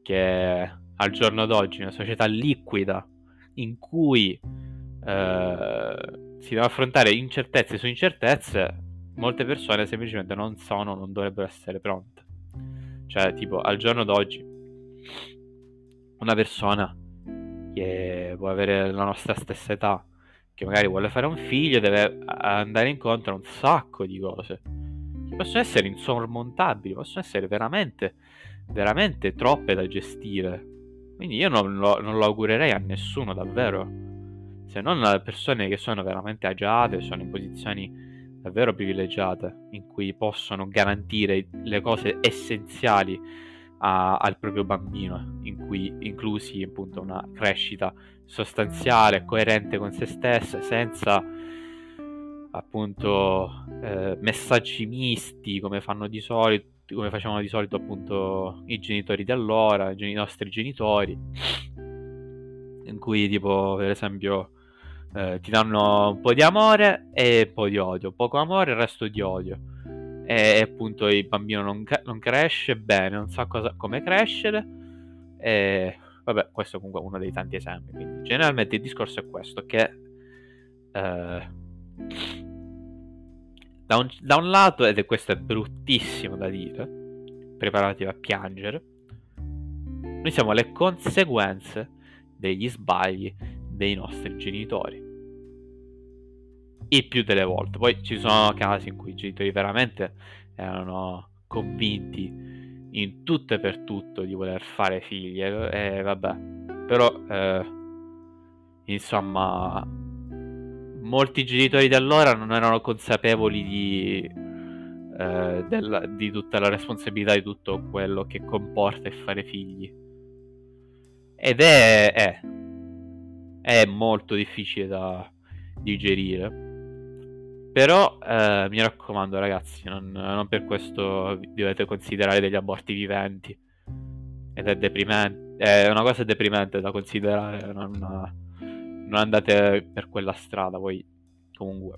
che al giorno d'oggi, una società liquida in cui eh, si devono affrontare incertezze su incertezze, molte persone semplicemente non sono, non dovrebbero essere pronte. Cioè, tipo, al giorno d'oggi, una persona che può avere la nostra stessa età, che magari vuole fare un figlio, deve andare incontro a un sacco di cose possono essere insormontabili, possono essere veramente, veramente troppe da gestire. Quindi io non lo, non lo augurerei a nessuno, davvero. Se non a persone che sono veramente agiate, sono in posizioni davvero privilegiate, in cui possono garantire le cose essenziali a, al proprio bambino, in cui inclusi appunto una crescita sostanziale, coerente con se stessa, senza appunto eh, messaggi misti come fanno di solito come facevano di solito appunto i genitori di allora, i nostri genitori, in cui tipo per esempio eh, ti danno un po' di amore e un po' di odio, poco amore e il resto di odio. E appunto il bambino non, non cresce bene, non sa cosa, come crescere. E vabbè, questo è comunque uno dei tanti esempi. Quindi generalmente il discorso è questo, che eh, da, un, da un lato, ed è questo è bruttissimo da dire, preparatevi a piangere, noi siamo le conseguenze degli sbagli dei nostri genitori. Il più delle volte. Poi ci sono casi in cui i genitori veramente erano convinti in tutto e per tutto di voler fare figli e, vabbè. Però eh, insomma molti genitori di allora non erano consapevoli di, eh, della, di tutta la responsabilità di tutto quello che comporta il fare figli. Ed è, è è molto difficile da digerire. Però eh, mi raccomando ragazzi, non, non, per questo dovete considerare degli aborti viventi. Ed è deprimente, è una cosa deprimente da considerare, non, non andate per quella strada, poi comunque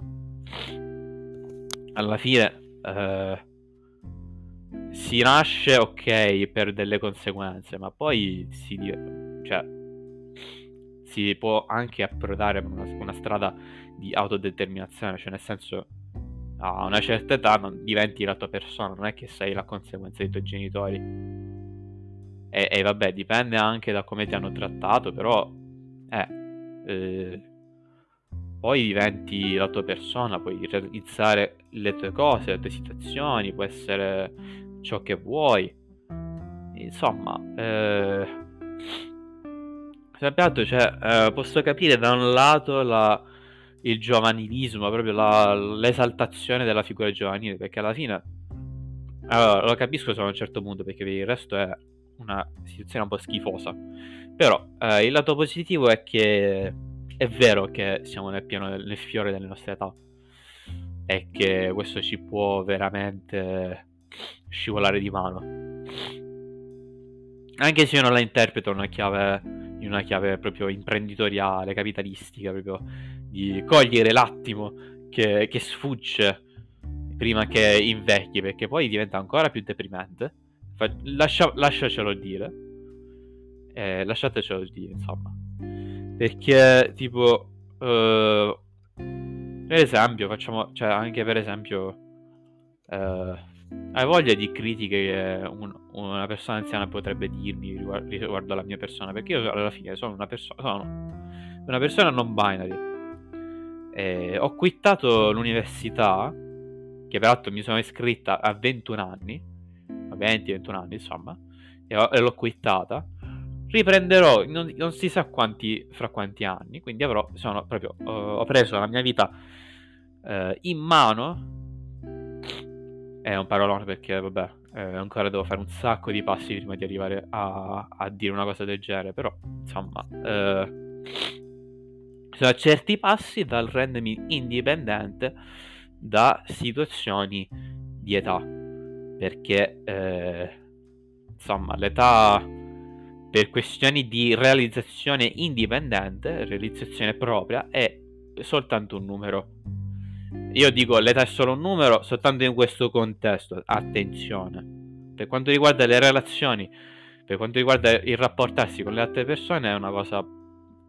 alla fine eh, si nasce ok per delle conseguenze, ma poi si... cioè si può anche approdare a una, una, strada di autodeterminazione, cioè nel senso a una certa età non diventi la tua persona, non è che sei la conseguenza dei tuoi genitori. E, e vabbè, dipende anche da come ti hanno trattato, però eh, eh, poi diventi la tua persona, puoi realizzare le tue cose, le tue situazioni, può essere ciò che vuoi. Insomma, eh, Sappiato, cioè, eh, posso capire da un lato la, il giovanilismo, proprio la, l'esaltazione della figura giovanile, perché alla fine allora, lo capisco solo a un certo punto, perché il resto è una situazione un po' schifosa. Però eh, il lato positivo è che è vero che siamo nel pieno nel fiore delle nostre età e che questo ci può veramente scivolare di mano. Anche se io non la interpreto una chiave in una chiave proprio imprenditoriale, capitalistica, proprio di cogliere l'attimo che, che sfugge prima che invecchi, perché poi diventa ancora più deprimente. Lascia, lasciacelo dire. Eh, lasciatecelo dire, insomma. Perché, tipo, uh, per esempio, facciamo, cioè, anche per esempio, uh, hai voglia di critiche che un, una persona anziana potrebbe dirmi riguardo, riguardo alla mia persona? Perché io alla fine sono una persona, sono una persona non binary. E ho quittato l'università, che peraltro mi sono iscritta a 21 anni, a 20-21 anni insomma, e, ho, e, l'ho quittata. Riprenderò non, non, si sa quanti, fra quanti anni, quindi avrò, sono proprio, uh, ho preso la mia vita uh, in mano. È un parolone perché, vabbè, eh, ancora devo fare un sacco di passi prima di arrivare a, a dire una cosa del genere, però, insomma, eh, sono certi passi dal rendermi indipendente da situazioni di età, perché, eh, insomma, l'età per questioni di realizzazione indipendente, realizzazione propria, è soltanto un numero io dico l'età è solo un numero soltanto in questo contesto. Attenzione. Per quanto riguarda le relazioni, per quanto riguarda il rapportarsi con le altre persone è una cosa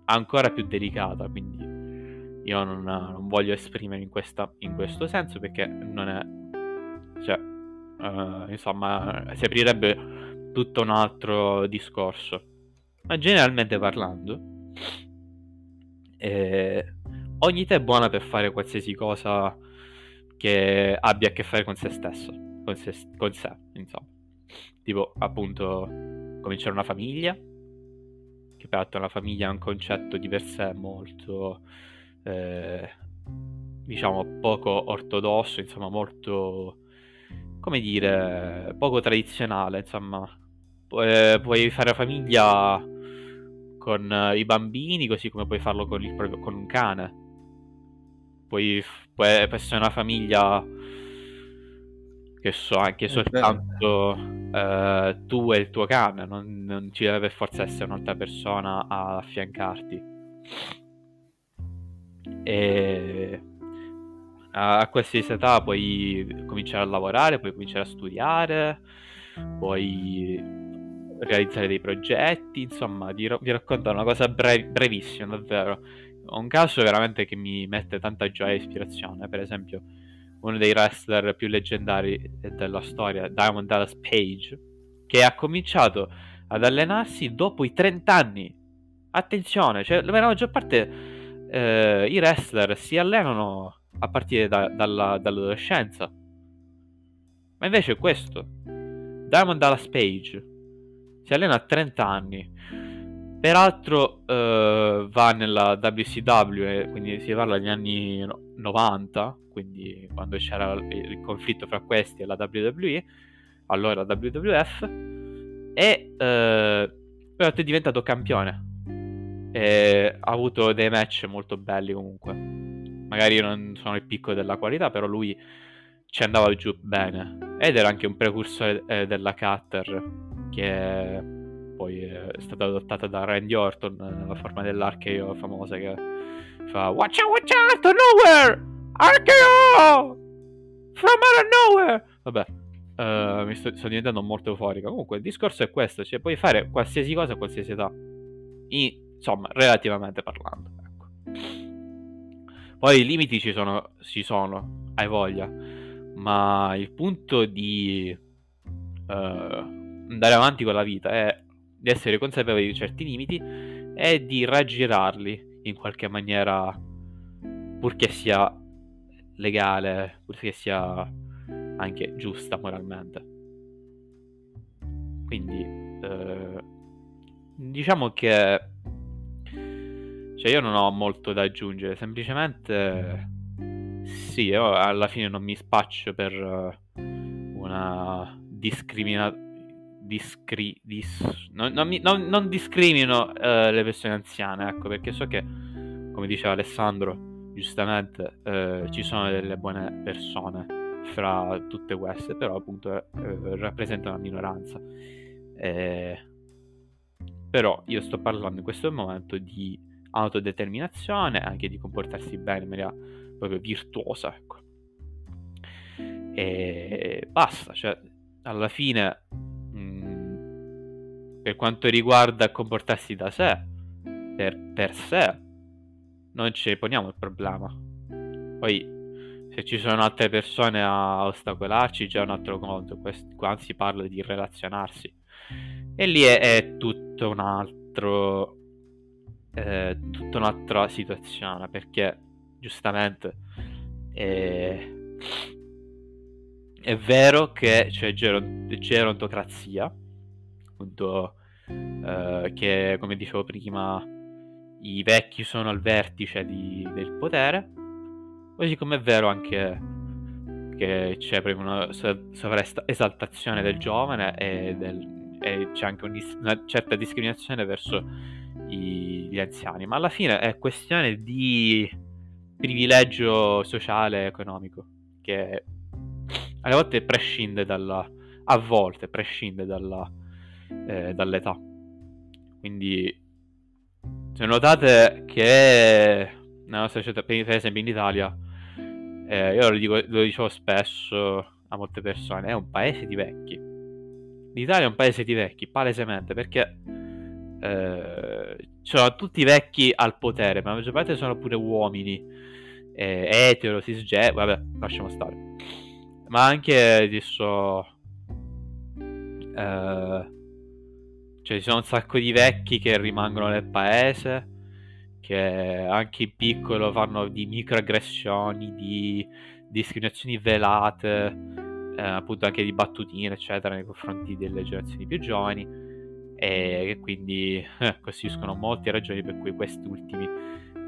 ancora più delicata, quindi io non, non voglio esprimere in, questa, in, questo senso perché non è... Cioè, uh, insomma, si aprirebbe tutto un altro discorso. Ma generalmente parlando, eh, ogni te è buona per fare qualsiasi cosa che abbia a che fare con se stesso, con, se, con sé, insomma. Tipo, appunto, cominciare una famiglia, che peraltro una famiglia è un concetto di per sé molto eh, diciamo poco ortodosso, insomma molto, come dire, poco tradizionale, insomma. Eh, puoi fare famiglia con eh, i bambini, così come puoi farlo con, il, con un cane. Puoi, puoi essere una famiglia che so, anche soltanto eh, tu e il tuo cane, non, non ci deve per forza essere un'altra persona a affiancarti. E a qualsiasi età puoi cominciare a lavorare, puoi cominciare a studiare, puoi realizzare dei progetti, insomma, vi, vi racconto una cosa brev- brevissima, davvero. Un caso veramente che mi mette tanta gioia e ispirazione, per esempio, uno dei wrestler più leggendari della storia, Diamond Dallas Page, che ha cominciato ad allenarsi dopo i 30 anni. Attenzione, cioè la maggior parte eh, i wrestler si allenano a partire da, dalla, dall'adolescenza. Ma invece questo. Diamond Dallas Page si allena a 30 anni. Peraltro eh, va nella WCW, quindi si parla degli anni 90, quindi quando c'era il conflitto fra questi e la WWE, allora WWF, e eh, poi è diventato campione e ha avuto dei match molto belli comunque. Magari non sono il picco della qualità, però lui ci andava giù bene. Ed era anche un precursore eh, della Cutter, che poi è stata adottata da Randy Orton nella forma dell'archeo famosa che fa Watch out, watch out, nowhere! Archeo! From out of nowhere! Vabbè, uh, mi sto, sto, diventando molto euforico. Comunque il discorso è questo, cioè puoi fare qualsiasi cosa a qualsiasi età. Insomma, relativamente parlando. Ecco. Poi i limiti ci sono, ci sono, hai voglia, ma il punto di uh, andare avanti con la vita è di essere consapevoli di certi limiti e di raggirarli in qualche maniera, purché sia legale, purché sia anche giusta moralmente. Quindi, uh, diciamo che cioè io non ho molto da aggiungere, semplicemente sì, io alla fine non mi spaccio per eh, una discriminazione. Discri- dis- non, non, non, non, discrimino uh, le persone anziane, ecco, perché so che, come diceva Alessandro, giustamente uh, ci sono delle buone persone fra tutte queste, però appunto uh, rappresentano una minoranza. Eh, però io sto parlando in questo momento di autodeterminazione, anche di comportarsi bene in maniera proprio virtuosa, ecco. E basta, cioè, alla fine, per quanto riguarda comportarsi da sé, per, per sé, non ci poniamo il problema. Poi, se ci sono altre persone a ostacolarci, già un altro conto. qua si parla di relazionarsi. E lì è, è tutto un altro eh, tutta un'altra situazione perché giustamente è, è vero che c'è ger- gerontocrazia appunto eh, che come dicevo prima i vecchi sono al vertice di, del potere. Così come è vero anche che c'è proprio una sovraesaltazione del giovane e, del, e c'è anche un, una certa discriminazione verso i, gli anziani, ma alla fine è questione di privilegio sociale e economico che alle volte prescinde dalla a volte prescinde dalla, eh, dall'età. Quindi se notate che nella nostra società, per esempio in Italia, eh, io lo, dico, lo dicevo spesso a molte persone, è un paese di vecchi. L'Italia è un paese di vecchi, palesemente, perché eh, sono tutti vecchi al potere, ma la maggior parte sono pure uomini, eh, etero, cisgender, vabbè, lasciamo stare. Ma anche adesso... Eh, cioè, ci sono un sacco di vecchi che rimangono nel paese, che anche in piccolo fanno di microaggressioni, di discriminazioni velate, eh, appunto anche di battutine, eccetera, nei confronti delle generazioni più giovani, e che quindi eh, costituiscono molte ragioni per cui questi ultimi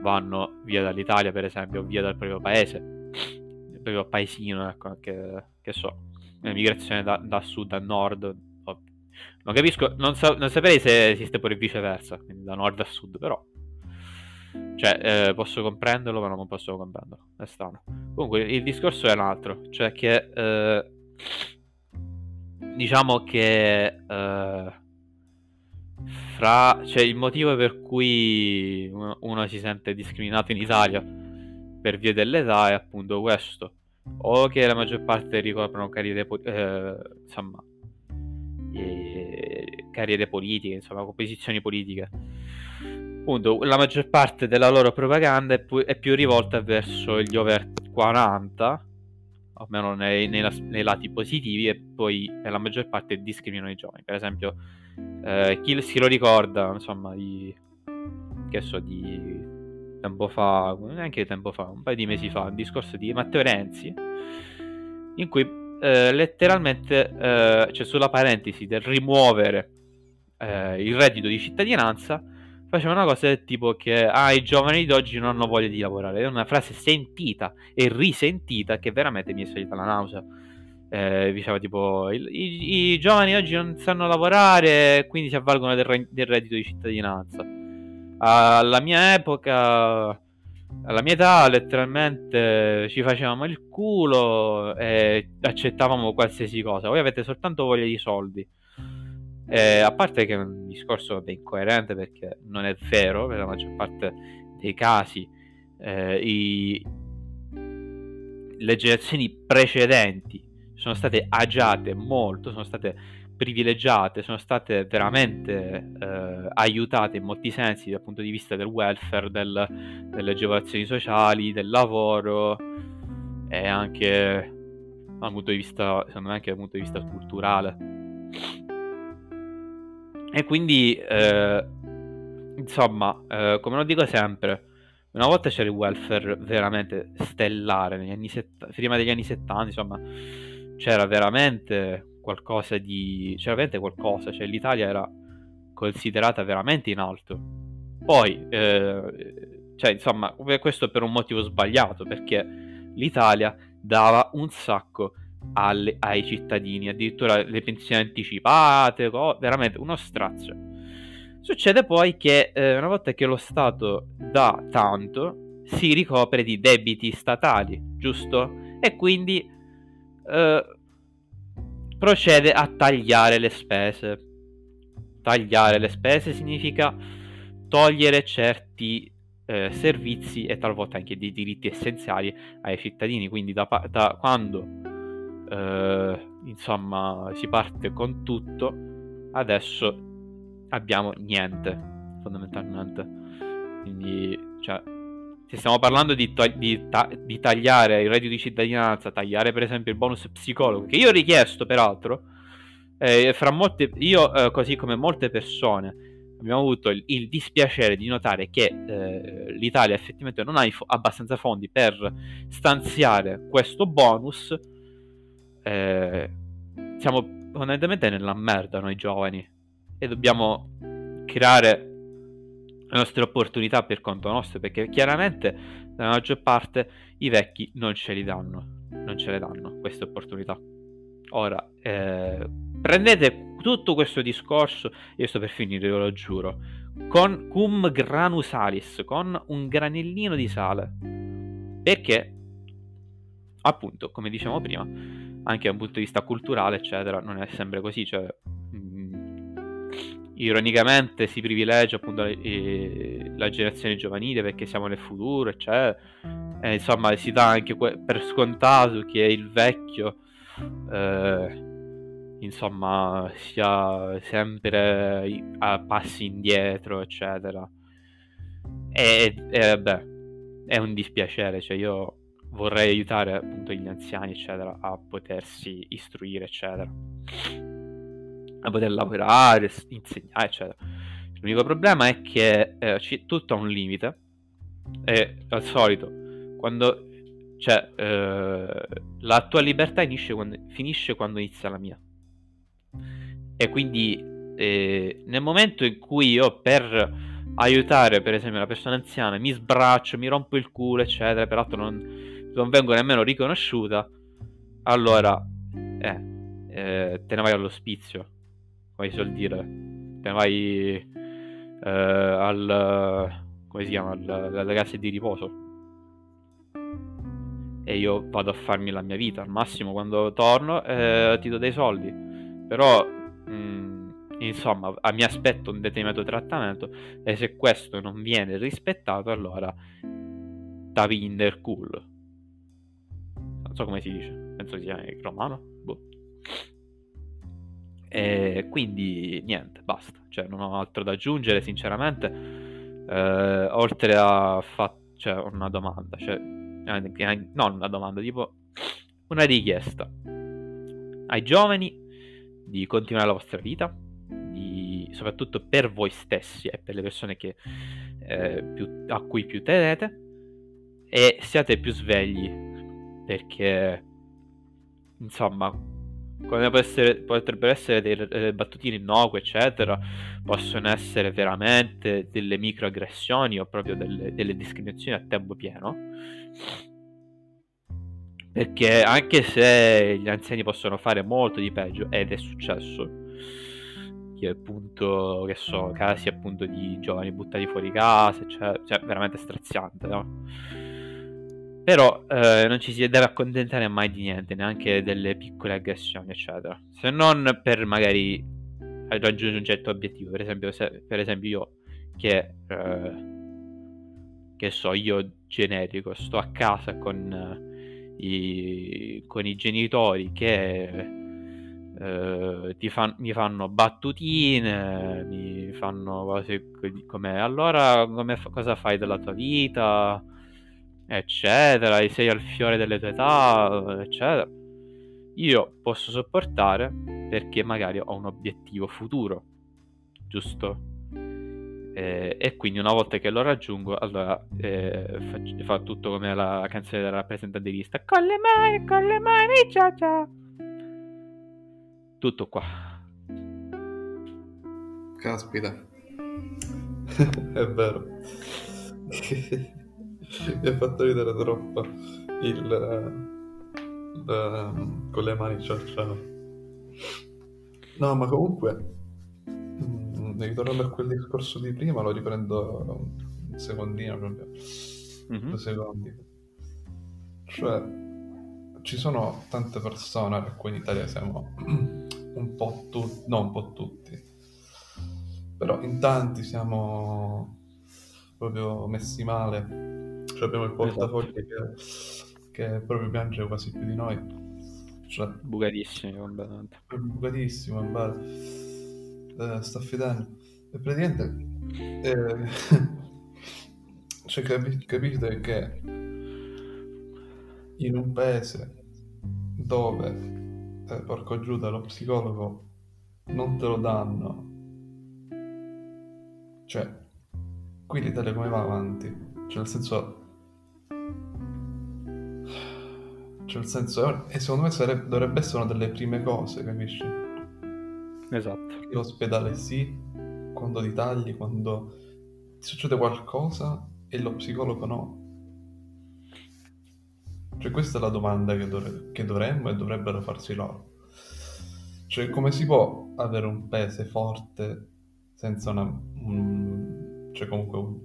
vanno via dall'Italia, per esempio, o via dal proprio paese, il proprio paesino, ecco, che, che so, l'emigrazione da, da sud a nord non capisco, non, sa- non saprei se esiste pure viceversa, quindi da nord a sud, però. Cioè, eh, posso comprenderlo, ma non posso comprenderlo. È strano. Comunque, il discorso è un altro. Cioè che... Eh, diciamo che... Eh, fra... Cioè, il motivo per cui uno, si sente discriminato in Italia per via dell'età è appunto questo. O che la maggior parte ricoprono carriere... Eh, insomma carriere politiche, insomma, composizioni politiche. Appunto, la maggior parte della loro propaganda è, pu- è più rivolta verso gli over 40, almeno nei, nei, nei, lati positivi, e poi nella maggior parte discriminano i giovani. Per esempio, eh, chi si lo ricorda, insomma, di che so, di tempo fa, neanche tempo fa, un paio di mesi fa, un discorso di Matteo Renzi, in cui eh, letteralmente eh, c'è sulla parentesi del rimuovere eh, il reddito di cittadinanza faceva una cosa del tipo che ah, i giovani di oggi non hanno voglia di lavorare. È una frase sentita e risentita che veramente mi è salita la nausea. Eh, diceva tipo i, i, i, giovani oggi non sanno lavorare quindi si avvalgono del, del reddito di cittadinanza. Alla mia epoca alla mia età letteralmente ci facevamo il culo e accettavamo qualsiasi cosa. Voi avete soltanto voglia di soldi. E a parte che è un discorso incoerente perché non è vero, per la maggior parte dei casi eh, i... le generazioni precedenti sono state agiate molto, sono state privilegiate, sono state veramente eh, aiutate in molti sensi dal punto di vista del welfare, del, delle agevolazioni sociali, del lavoro e anche dal punto di vista, secondo me anche dal punto di vista culturale. E quindi, eh, insomma, eh, come lo dico sempre, una volta c'era il welfare veramente stellare, negli anni set- prima degli anni 70, insomma, c'era veramente qualcosa di... c'era veramente qualcosa, cioè l'Italia era considerata veramente in alto. Poi, eh, cioè insomma, questo per un motivo sbagliato, perché l'Italia dava un sacco alle, ai cittadini, addirittura le pensioni anticipate, co- veramente uno strazio. Succede poi che eh, una volta che lo Stato dà tanto, si ricopre di debiti statali, giusto? E quindi eh, procede a tagliare le spese. Tagliare le spese significa togliere certi eh, servizi e talvolta anche dei diritti essenziali ai cittadini. Quindi da, da quando eh, insomma si parte con tutto, adesso abbiamo niente fondamentalmente. Quindi, cioè, se stiamo parlando di, to- di, ta- di, tagliare il reddito di cittadinanza, tagliare per esempio il bonus psicologo, che io ho richiesto peraltro, eh, fra molte, io eh, così come molte persone abbiamo avuto il, il dispiacere di notare che eh, l'Italia effettivamente non ha fo- abbastanza fondi per stanziare questo bonus, eh, siamo fondamentalmente nella merda noi giovani e dobbiamo creare le nostre opportunità per conto nostro, perché chiaramente la maggior parte i vecchi non ce li danno, non ce le danno queste opportunità. Ora, eh, prendete tutto questo discorso, io sto per finire, ve lo giuro, con cum granusalis, con un granellino di sale, perché appunto, come dicevamo prima, anche da un punto di vista culturale, eccetera, non è sempre così, cioè ironicamente si privilegia appunto eh, la generazione giovanile perché siamo nel futuro, cioè, eh, insomma si dà anche que- per scontato che il vecchio eh, insomma sia sempre a passi indietro, eccetera. E, e vabbè, è un dispiacere, cioè io vorrei aiutare appunto gli anziani, eccetera, a potersi istruire, eccetera, a poter lavorare, insegnare, eccetera. L'unico problema è che eh, c'è tutto a un limite. E al solito quando cioè eh, la tua libertà quando, finisce quando inizia la mia. E quindi eh, nel momento in cui io per aiutare per esempio una persona anziana mi sbraccio, mi rompo il culo eccetera peraltro non, non vengo nemmeno riconosciuta allora eh, eh, te ne vai all'ospizio come si suol dire te ne vai eh, al come si chiama alle case di riposo. E io vado a farmi la mia vita al massimo quando torno eh, ti do dei soldi. Però mh, mm, insomma mi aspetto un determinato trattamento e se questo non viene rispettato allora Tavinder cool. Non so come si dice penso sia in romano boh. E quindi niente basta. Cioè non ho altro da aggiungere sinceramente. Eh, oltre a fa- cioè, una domanda, cioè, eh, non una domanda, tipo una richiesta. Ai giovani di continuare la vostra vita, di, soprattutto per voi stessi e per le persone che, eh, più, a cui più tenete, e siate più svegli, perché insomma come essere, potrebbero essere delle, delle battutine innocue, eccetera, possono essere veramente delle microaggressioni o proprio delle, delle discriminazioni a tempo pieno. Perché anche se gli anziani possono fare molto di peggio, ed è successo, che appunto, che so, casi appunto di giovani buttati fuori casa, cioè, cioè veramente straziante, no? Però eh, non ci si deve accontentare mai di niente, neanche delle piccole aggressioni, eccetera. Se non per magari raggiungere un certo obiettivo. Per esempio, se, per esempio io che, eh, che so, io generico, sto a casa con, eh, i, con i genitori che eh, fan, mi fanno battutine, mi fanno cose come allora come, cosa fai della tua vita? Eccetera, e sei al fiore delle tue età, eccetera. Io posso sopportare perché magari ho un obiettivo futuro, giusto? Eh, e quindi una volta che lo raggiungo, allora eh, fa, fa, tutto come la canzone della rappresentante di lista. Con le mani, con le mani, ciao ciao. Tutto qua. Caspita. È vero. mi ha fatto ridere troppo il, il con le mani ciao no ma comunque mm, ritornando a quel discorso di prima lo riprendo un secondino proprio. Mm-hmm. due secondi. Cioè ci sono tante persone a cui in Italia siamo un po' tutti no un po' tutti. Però in tanti siamo proprio messi male cioè abbiamo il portafoglio esatto. che, che, proprio piange quasi più di noi. Cioè, bucatissimo, completamente. Bucatissimo, eh, sta fidendo. E praticamente eh, cioè, capi- capite che in un paese dove, eh, porco giù, lo psicologo non te lo danno, cioè, qui l'Italia come va avanti? Cioè, nel senso, Cioè, nel senso, e secondo me sarebbe, dovrebbe essere una delle prime cose, capisci? Esatto. L'ospedale sì, quando ti tagli, quando ti succede qualcosa e lo psicologo no. Cioè, questa è la domanda che, dovre- che dovremmo e dovrebbero farsi loro. Cioè, come si può avere un paese forte senza una... Un, cioè, comunque un,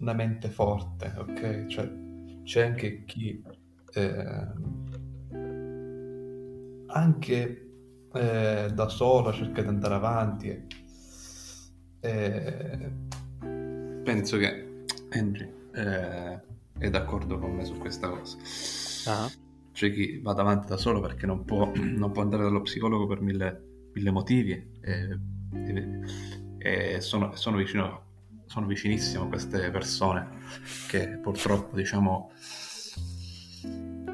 una mente forte, ok? Cioè, c'è anche chi eh, anche eh, da solo cerca di andare avanti. E, eh, penso che Henry eh, è d'accordo con me su questa cosa. Ah. c'è chi va davanti da solo perché non può, non può andare dallo psicologo per mille, mille motivi e, e, e sono, sono, vicino, sono vicinissimo a queste persone che purtroppo diciamo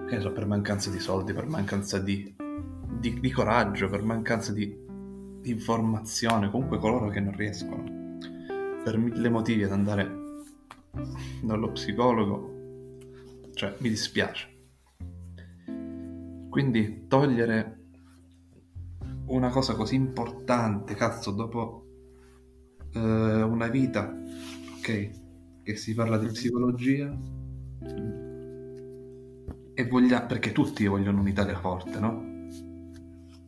che so, per mancanza di soldi, per mancanza di, di, di coraggio, per mancanza di, di informazione, comunque coloro che non riescono per mille motivi ad andare dallo psicologo, cioè mi dispiace. Quindi togliere una cosa così importante, cazzo, dopo eh, una vita, ok, che si parla di psicologia, e voglia, perché tutti vogliono un'Italia forte, no?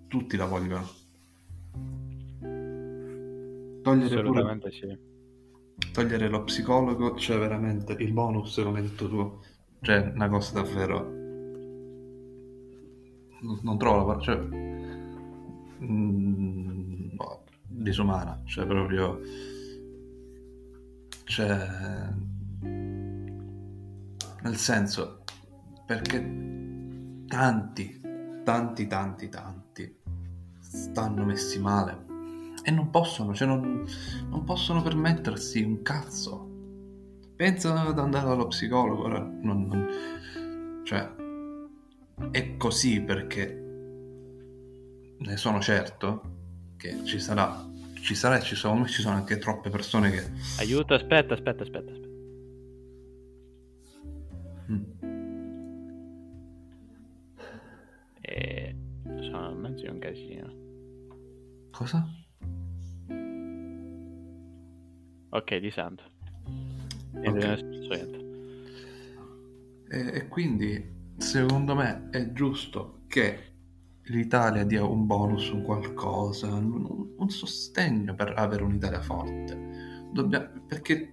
Tutti la vogliono. Togliere Assolutamente pure, sì togliere lo psicologo, cioè veramente il bonus, come hai detto tu, cioè una cosa davvero... Non trovo la parola, cioè... Mm, boh, disumana, cioè proprio... Cioè... Nel senso, perché tanti, tanti, tanti, tanti stanno messi male e non possono, cioè non, non possono permettersi un cazzo. Pensano ad andare dallo psicologo, non, non, cioè è così perché ne sono certo che ci sarà, ci sarà e ci sono, ci sono anche troppe persone che... Aiuto, aspetta, aspetta, aspetta, aspetta. Mm. E... sono in mezzo a un casino. Cosa? Ok, ti sento. Okay. E, e quindi, secondo me, è giusto che l'Italia dia un bonus, un qualcosa, un, un sostegno per avere un'Italia forte. Dobbiamo, perché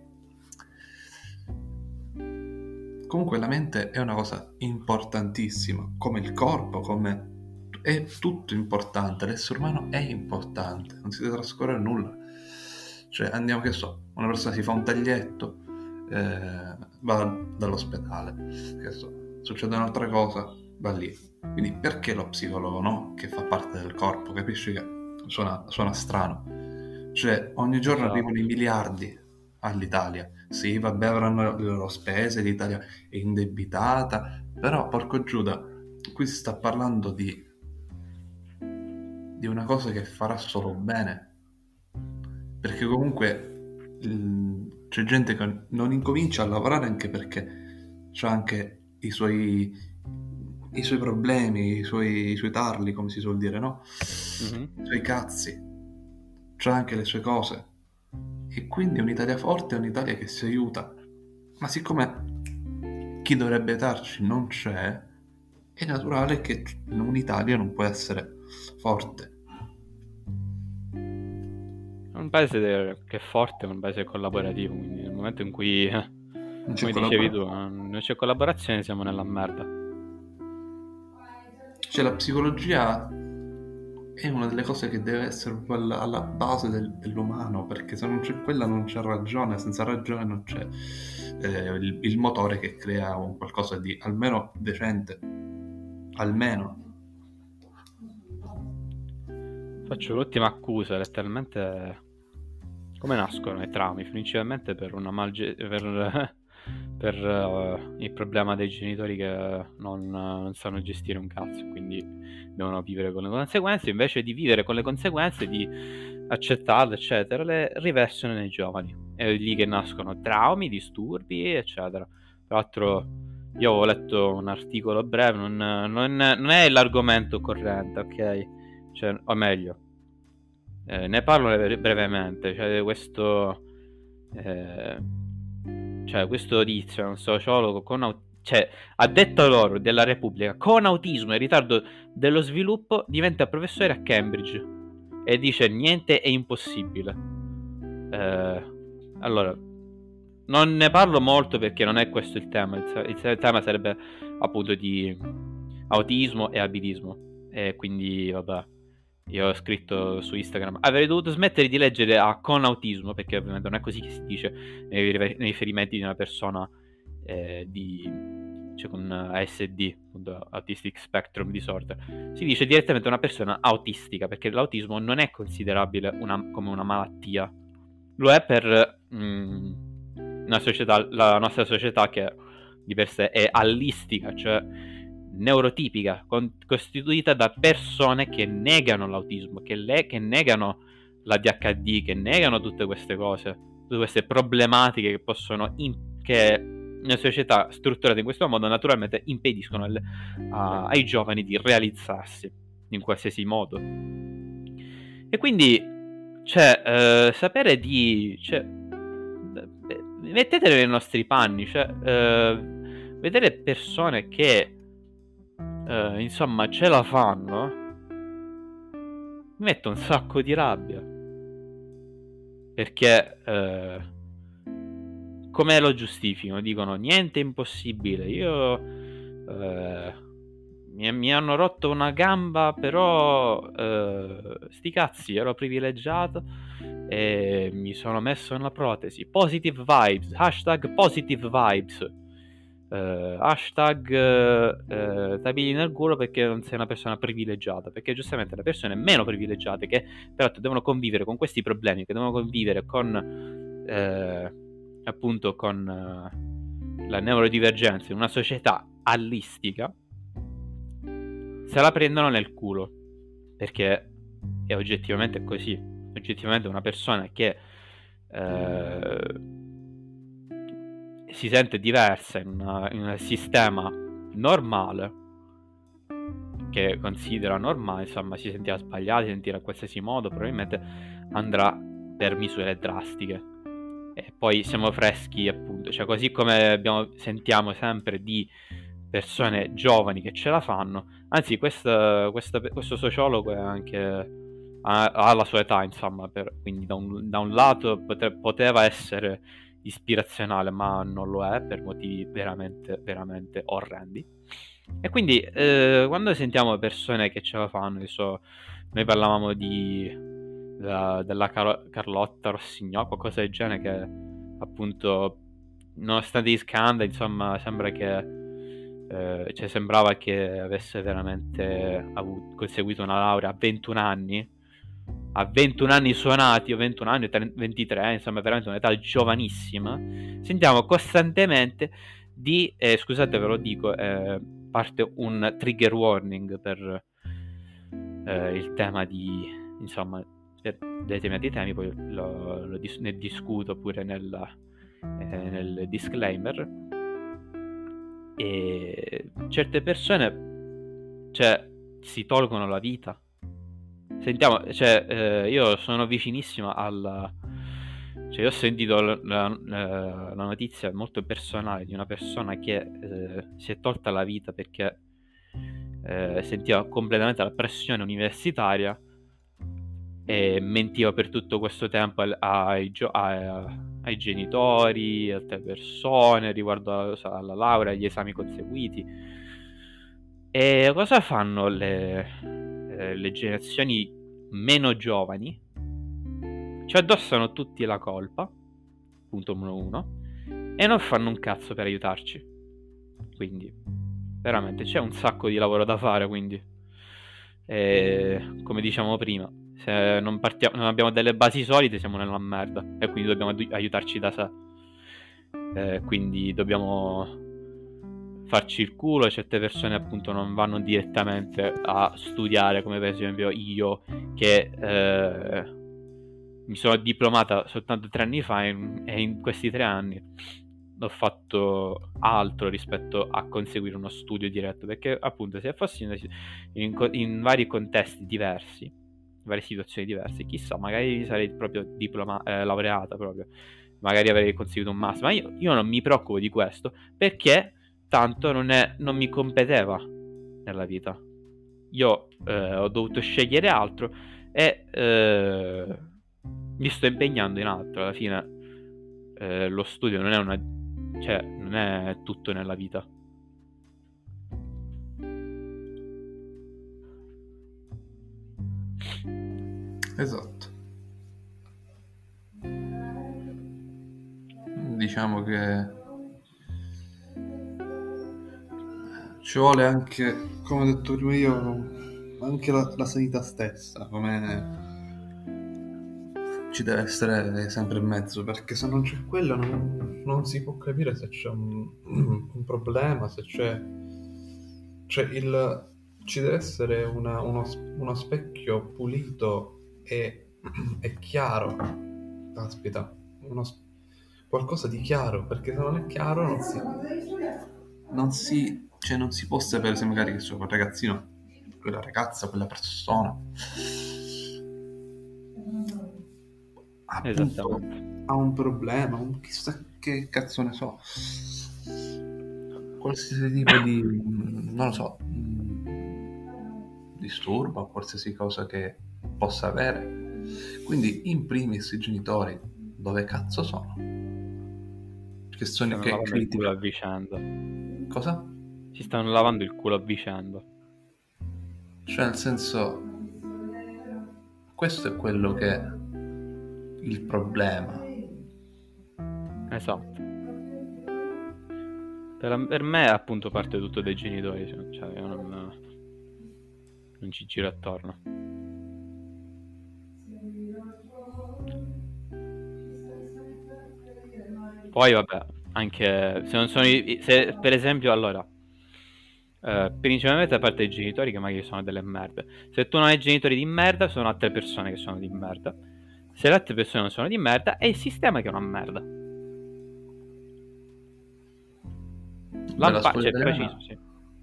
comunque la mente è una cosa importantissima, come il corpo, come è tutto importante, l'essere umano è importante, non si deve trascorrere nulla. Cioè, andiamo che so, una persona si fa un taglietto, eh, va dall'ospedale, che so, succede un'altra cosa, va lì. Quindi perché lo psicologo, no? Che fa parte del corpo, capisci che suona, suona strano. Cioè, ogni giorno esatto. arrivano i miliardi all'Italia. Sì, vabbè, avranno le loro spese, l'Italia è indebitata, però, porco Giuda, qui si sta parlando di, di una cosa che farà solo bene perché comunque c'è gente che non incomincia a lavorare anche perché ha anche i suoi, i suoi problemi, i suoi, i suoi, tarli, come si suol dire, no? Mm-hmm. I suoi cazzi, c'ha anche le sue cose. E quindi un'Italia forte è un'Italia che si aiuta. Ma siccome chi dovrebbe aiutarci non c'è, è naturale che un'Italia non può essere forte un paese che è forte, è un paese collaborativo, quindi nel momento in cui, come dicevi tu, non c'è collaborazione siamo nella merda. Cioè la psicologia è una delle cose che deve essere alla, base del, dell'umano, perché se non c'è quella non c'è ragione, senza ragione non c'è eh, il, il motore che crea un qualcosa di almeno decente, almeno Faccio l'ultima accusa, letteralmente come nascono i traumi? Principalmente per, una malge- per, per uh, il problema dei genitori che non, non, sanno gestire un cazzo, quindi devono vivere con le conseguenze, invece di vivere con le conseguenze, di accettarle, eccetera, le riversano nei giovani. È lì che nascono traumi, disturbi, eccetera. Tra l'altro io avevo letto un articolo breve, non, non, non è l'argomento corrente, ok? Cioè, o meglio, eh, ne parlo brevemente, cioè questo, eh, cioè questo tizio, un sociologo con autismo, cioè, ha detto loro della Repubblica, con autismo e ritardo dello sviluppo diventa professore a Cambridge. E dice niente è impossibile. Eh, allora, non ne parlo molto perché non è questo il tema, il, il tema sarebbe appunto di autismo e abilismo. E quindi vabbè io ho scritto su Instagram, avrei dovuto smettere di leggere a con autismo, perché ovviamente non è così che si dice nei, riferimenti di una persona eh, di, cioè con ASD, Autistic Spectrum Disorder, si dice direttamente una persona autistica, perché l'autismo non è considerabile una, come una malattia. Lo è per mh, una società, la nostra società che di per sé è allistica, cioè neurotipica, con, costituita da persone che negano l'autismo, che, le, che negano l'ADHD, che negano tutte queste cose, tutte queste problematiche che possono... In, che una società strutturata in questo modo naturalmente impediscono al, a, ai giovani di realizzarsi in qualsiasi modo. E quindi, cioè, eh, sapere di... Cioè, mettetevi nei nostri panni, cioè, eh, vedere persone che, eh, insomma, ce la fanno, mi mette un sacco di rabbia. Perché... Eh, come lo giustificano? Dicono niente è impossibile. Io eh, mi, mi, hanno rotto una gamba, però eh, sti cazzi, ero privilegiato e mi sono messo nella protesi. Positive vibes, hashtag positive vibes. Uh, hashtag uh, tabili nel culo perché non sei una persona privilegiata perché giustamente le persone meno privilegiate che peraltro devono convivere con questi problemi che devono convivere con uh, appunto con uh, la neurodivergenza in una società allistica, se la prendono nel culo. Perché è oggettivamente così. Oggettivamente una persona che uh, si sente diversa in, una, in un sistema normale, che considera normale, insomma, si sentirà sbagliato, si sentirà in qualsiasi modo, probabilmente andrà per misure drastiche. E poi siamo freschi appunto, cioè così come abbiamo, sentiamo sempre di persone giovani che ce la fanno, anzi questo, questo, questo sociologo è anche ha, la sua età insomma, per, quindi da un, da un lato pote, poteva essere ispirazionale ma non lo è per motivi veramente, veramente orrendi. E quindi eh, quando sentiamo persone che ce la fanno, so, noi parlavamo di della, della Car- Carlotta Rossignò, qualcosa del genere che appunto nonostante gli scandali insomma sembra che eh, cioè sembrava che avesse veramente avuto, conseguito una laurea a 21 anni a 21 anni suonati o 21 anni 23 insomma veramente un'età giovanissima sentiamo costantemente di eh, scusate ve lo dico eh, parte un trigger warning per eh, il tema di insomma per determinati temi, poi lo, lo dis- ne discuto pure nel, eh, nel disclaimer. E certe persone, cioè, si tolgono la vita. Sentiamo, cioè, eh, io sono vicinissimo alla... Cioè, io ho sentito la, la, la, notizia molto personale di una persona che eh, si è tolta la vita perché eh, sentiva completamente la pressione universitaria e mentiva per tutto questo tempo ai, ai, ai genitori, altre persone riguardo alla, alla laurea, agli esami conseguiti. E cosa fanno le, eh, le generazioni meno giovani? Ci addossano tutti la colpa, punto numero uno, e non fanno un cazzo per aiutarci. Quindi, veramente, c'è un sacco di lavoro da fare, quindi, e, come diciamo prima, se non, partiamo, non abbiamo delle basi solide siamo nella merda e quindi dobbiamo aiutarci da sé. Eh, quindi dobbiamo farci il culo. Certe persone appunto non vanno direttamente a studiare, come per esempio io che eh, mi sono diplomata soltanto tre anni fa e in questi tre anni ho fatto altro rispetto a conseguire uno studio diretto perché appunto se fossi in, in, in vari contesti diversi varie situazioni diverse. Chissà, magari sarei proprio diploma- eh, laureata proprio. Magari avrei conseguito un massimo. Ma io, io, non mi preoccupo di questo perché tanto non, è, non mi competeva nella vita. Io eh, ho dovuto scegliere altro e eh, mi sto impegnando in altro. Alla fine eh, lo studio non è una... cioè, non è tutto nella vita. Esatto. Diciamo che ci vuole anche, come ho detto prima io, anche la, la sanità stessa, come ci deve essere sempre in mezzo, perché se non c'è quello non, non si può capire se c'è un, un problema, se c'è, c'è il, ci deve essere una- uno, uno specchio pulito e, e chiaro, s- qualcosa di chiaro, perché se non è chiaro non si, non si, cioè non si può sapere se magari che quel ragazzino, quella ragazza, quella persona appunto, ha un problema, un chissà che cazzo ne so, qualsiasi tipo di, non lo so, mh, disturbo, qualsiasi cosa che possa avere. Quindi, in primis, i genitori, dove cazzo sono? Che sono Stanno che lavando il culo a critica. vicenda. Cosa? Si stanno lavando il culo a vicenda. Cioè, nel senso, questo è quello che è il problema. Esatto. Per, per me, appunto, parte tutto dai genitori. Cioè, cioè, io non, non ci giro attorno. Poi, vabbè, anche se non sono i- se, per esempio, allora, eh, principalmente da parte dei genitori che magari sono delle merde. Se tu non hai genitori di merda, sono altre persone che sono di merda. Se le altre persone non sono di merda, è il sistema che è una merda. La Beh, la pa- scuola cioè, italiana- preciso, sì.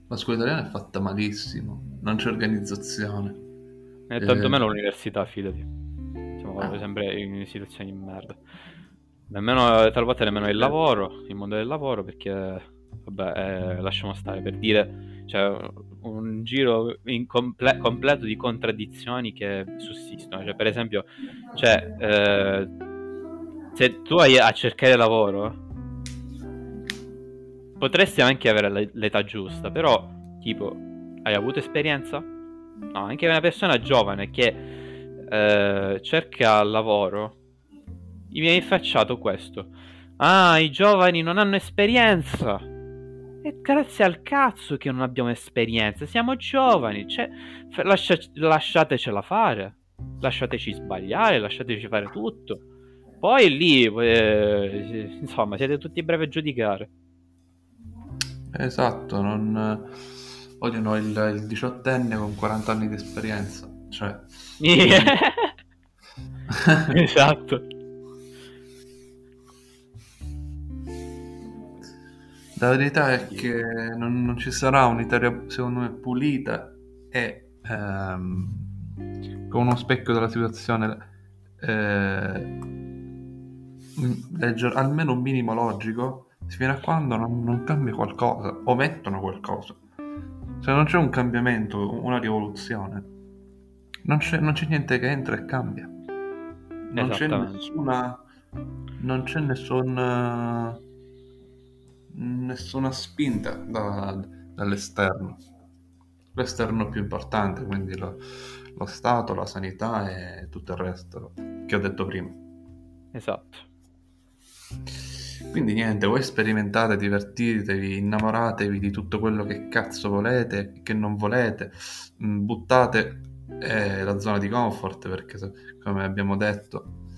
La scuola italiana è fatta malissimo, non c'è organizzazione. E Eh. meno l'università, fidati. Siamo Ah. sempre in situazioni di merda. Nemmeno, talvolta nemmeno il lavoro, il mondo del lavoro, perché, vabbè, eh, lasciamo stare, per dire, cioè, un giro comple- completo di contraddizioni che sussistono. Cioè, per esempio, cioè, eh, se tu hai a cercare lavoro, potresti anche avere l'e- l'età giusta, però, tipo, hai avuto esperienza? No, anche una persona giovane che eh, cerca lavoro, gli viene infacciato questo. Ah, i giovani non hanno esperienza. E grazie al cazzo che non abbiamo esperienza, siamo giovani, cioè, lascia- lasciatecela fare, lasciateci sbagliare, lasciateci fare tutto. Poi lì, eh, insomma, siete tutti bravi a giudicare. Esatto, non odiano il, il diciottenne con 40 anni di esperienza. Cioè, esatto. La verità è che non, non ci sarà un'Italia, secondo me, pulita e ehm, con uno specchio della situazione eh, leggere almeno un minimo logico fino a quando non, non cambia qualcosa o mettono qualcosa. Se non c'è un cambiamento, una rivoluzione, non c'è, non c'è niente che entra e cambia. Non c'è nessuna. Non c'è nessun, nessuna spinta da- dall'esterno. L'esterno più importante, quindi lo, lo Stato, la sanità e tutto il resto che ho detto prima. Esatto. Quindi niente, voi sperimentate, divertitevi, innamoratevi di tutto quello che cazzo volete, che non volete, Mm, buttate eh, la zona di comfort perché come abbiamo detto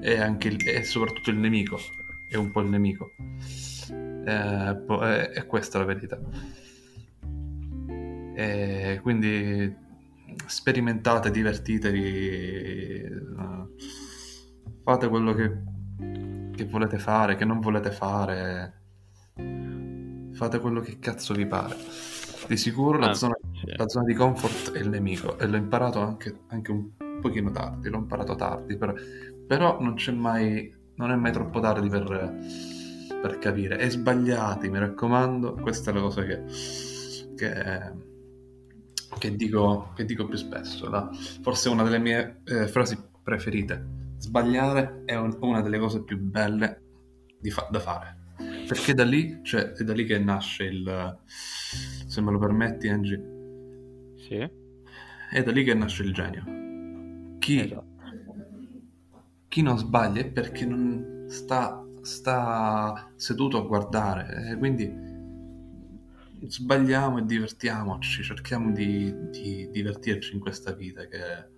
è anche il, è soprattutto il nemico, è un po' il nemico. Eh, è, è questa la verità. E quindi sperimentate, divertitevi, eh, fate quello che, che volete fare, che non volete fare, fate quello che cazzo vi pare. Di sicuro la, Ah, zona, sì. la zona di comfort è il nemico e l'ho imparato anche, anche un pochino tardi, l'ho imparato tardi, però, però non c'è mai, non è mai troppo tardi per, per capire. E sbagliati, mi raccomando, questa è la cosa che, che, che dico, che dico più spesso, la- forse una delle mie eh, frasi preferite. Sbagliare è un- una delle cose più belle di fa- da fare. Perché da lì, cioè, è da lì che nasce il, se me lo permetti, Angie, Sì. è da lì che nasce il genio. Chi, Esatto. chi non sbaglia è perché non sta, sta seduto a guardare, e quindi sbagliamo e divertiamoci, cerchiamo di, di divertirci in questa vita che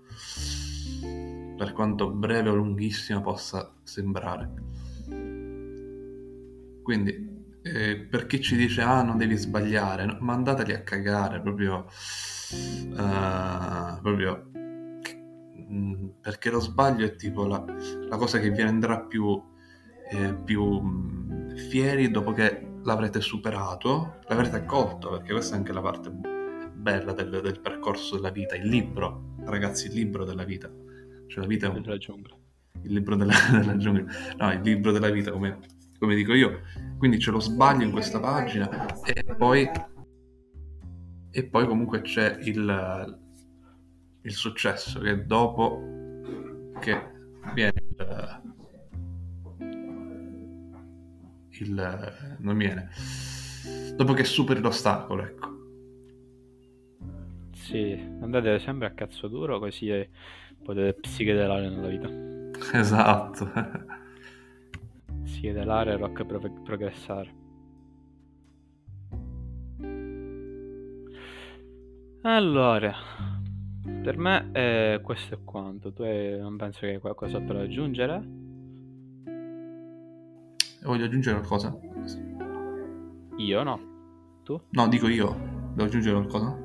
per quanto breve o lunghissima possa sembrare. Quindi eh, per chi ci dice ah non devi sbagliare, no, mandateli a cagare proprio, uh, proprio mm, perché lo sbaglio è tipo la, la cosa che vi renderà più, eh, più mm, fieri dopo che l'avrete superato, l'avrete accolto, perché questa è anche la parte bella del, del percorso della vita, il libro, ragazzi, il libro della vita. Cioè la vita è un... Della giungla. Il libro della, della giungla. No, il libro della vita, come, come dico io. Quindi c'è lo sbaglio in questa pagina e poi... E poi comunque c'è il, il successo, che dopo che viene il, il non viene. Dopo che superi l'ostacolo ecco. Sì andate sempre a cazzo duro così potete psichedelare nella vita. Esatto. Psichedelare rock pro- progressare. Allora per me eh, questo è quanto. Tu hai, non penso che hai qualcos'altro da aggiungere Voglio aggiungere qualcosa? Io no. Tu? No, dico io. Devo aggiungere qualcosa?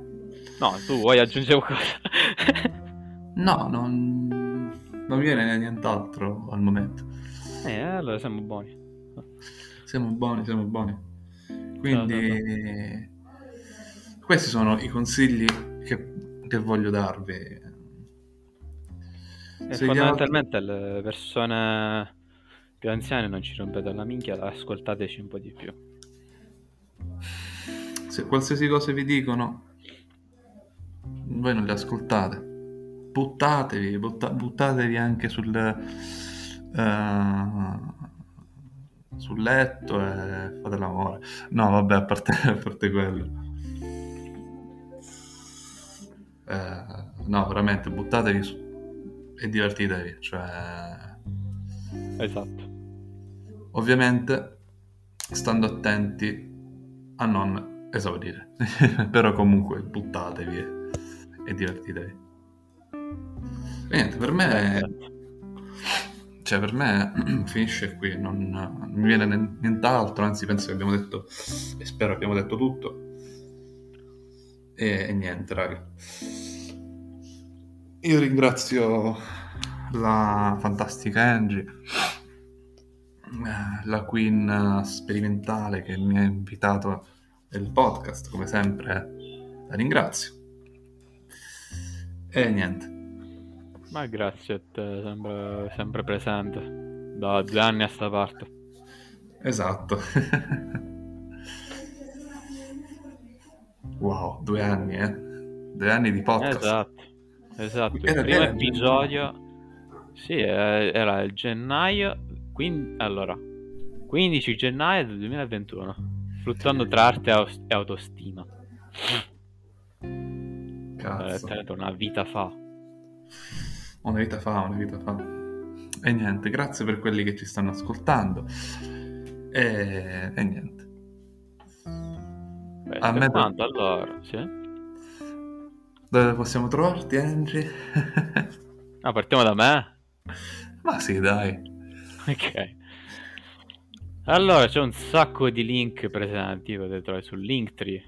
No, tu vuoi aggiungere qualcosa? no, non... non viene nient'altro al momento. Eh, allora siamo buoni. Siamo buoni, siamo buoni. Quindi, no, no, no. questi sono i consigli che, che voglio darvi. E fondamentalmente altri... le persone più anziani non ci rompete la minchia, ascoltateci un po' di più. Se qualsiasi cosa vi dicono, voi non le ascoltate. Buttatevi, butta, buttatevi anche sul, uh, sul letto e fate l'amore. No, vabbè, a parte, a parte quello. Uh, no, veramente, buttatevi su e divertitevi. Cioè... Esatto. Ovviamente stando attenti a non esaurire, però comunque buttatevi e, e divertitevi. E niente, per me... Cioè, per me finisce qui, non, non mi viene nient'altro, anzi penso che abbiamo detto, e spero abbiamo detto tutto. E, e niente, raga. Io ringrazio la fantastica Angie la Queen sperimentale che mi ha invitato nel podcast, come sempre la ringrazio. E niente. Ma grazie a te, sempre, sempre presente, da due anni a sta parte. Esatto. wow, due anni, eh? Due anni di podcast. Esatto, esatto. Il primo episodio... Sì, era il gennaio quindi, allora, 15 gennaio del 2021, fluttuando tra arte e autostima. Cazzo. Eh, una vita fa. Una vita fa, una vita fa. E niente, grazie per quelli che ci stanno ascoltando. E, e niente. Beh, a me quanto, allora, sì? Dove possiamo trovarti, Angie? ah, partiamo da me? Ma sì, dai. Ok. Allora, c'è un sacco di link presenti, potete trovare su linktree.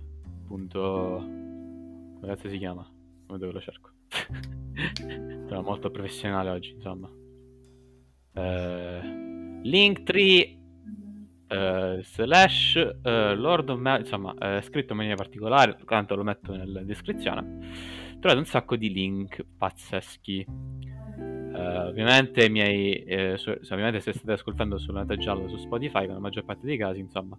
Punto... Come cazzo si chiama? Come dove lo cerco? Sono molto professionale oggi, insomma. Uh, linktree uh, slash uh, Lord of Ma- insomma, è scritto in maniera particolare, tanto lo metto nella descrizione. Trovate un sacco di link pazzeschi Uh, ovviamente, miei, eh, su, ovviamente se state ascoltando su Nata Giallo su Spotify, nella maggior parte dei casi, insomma,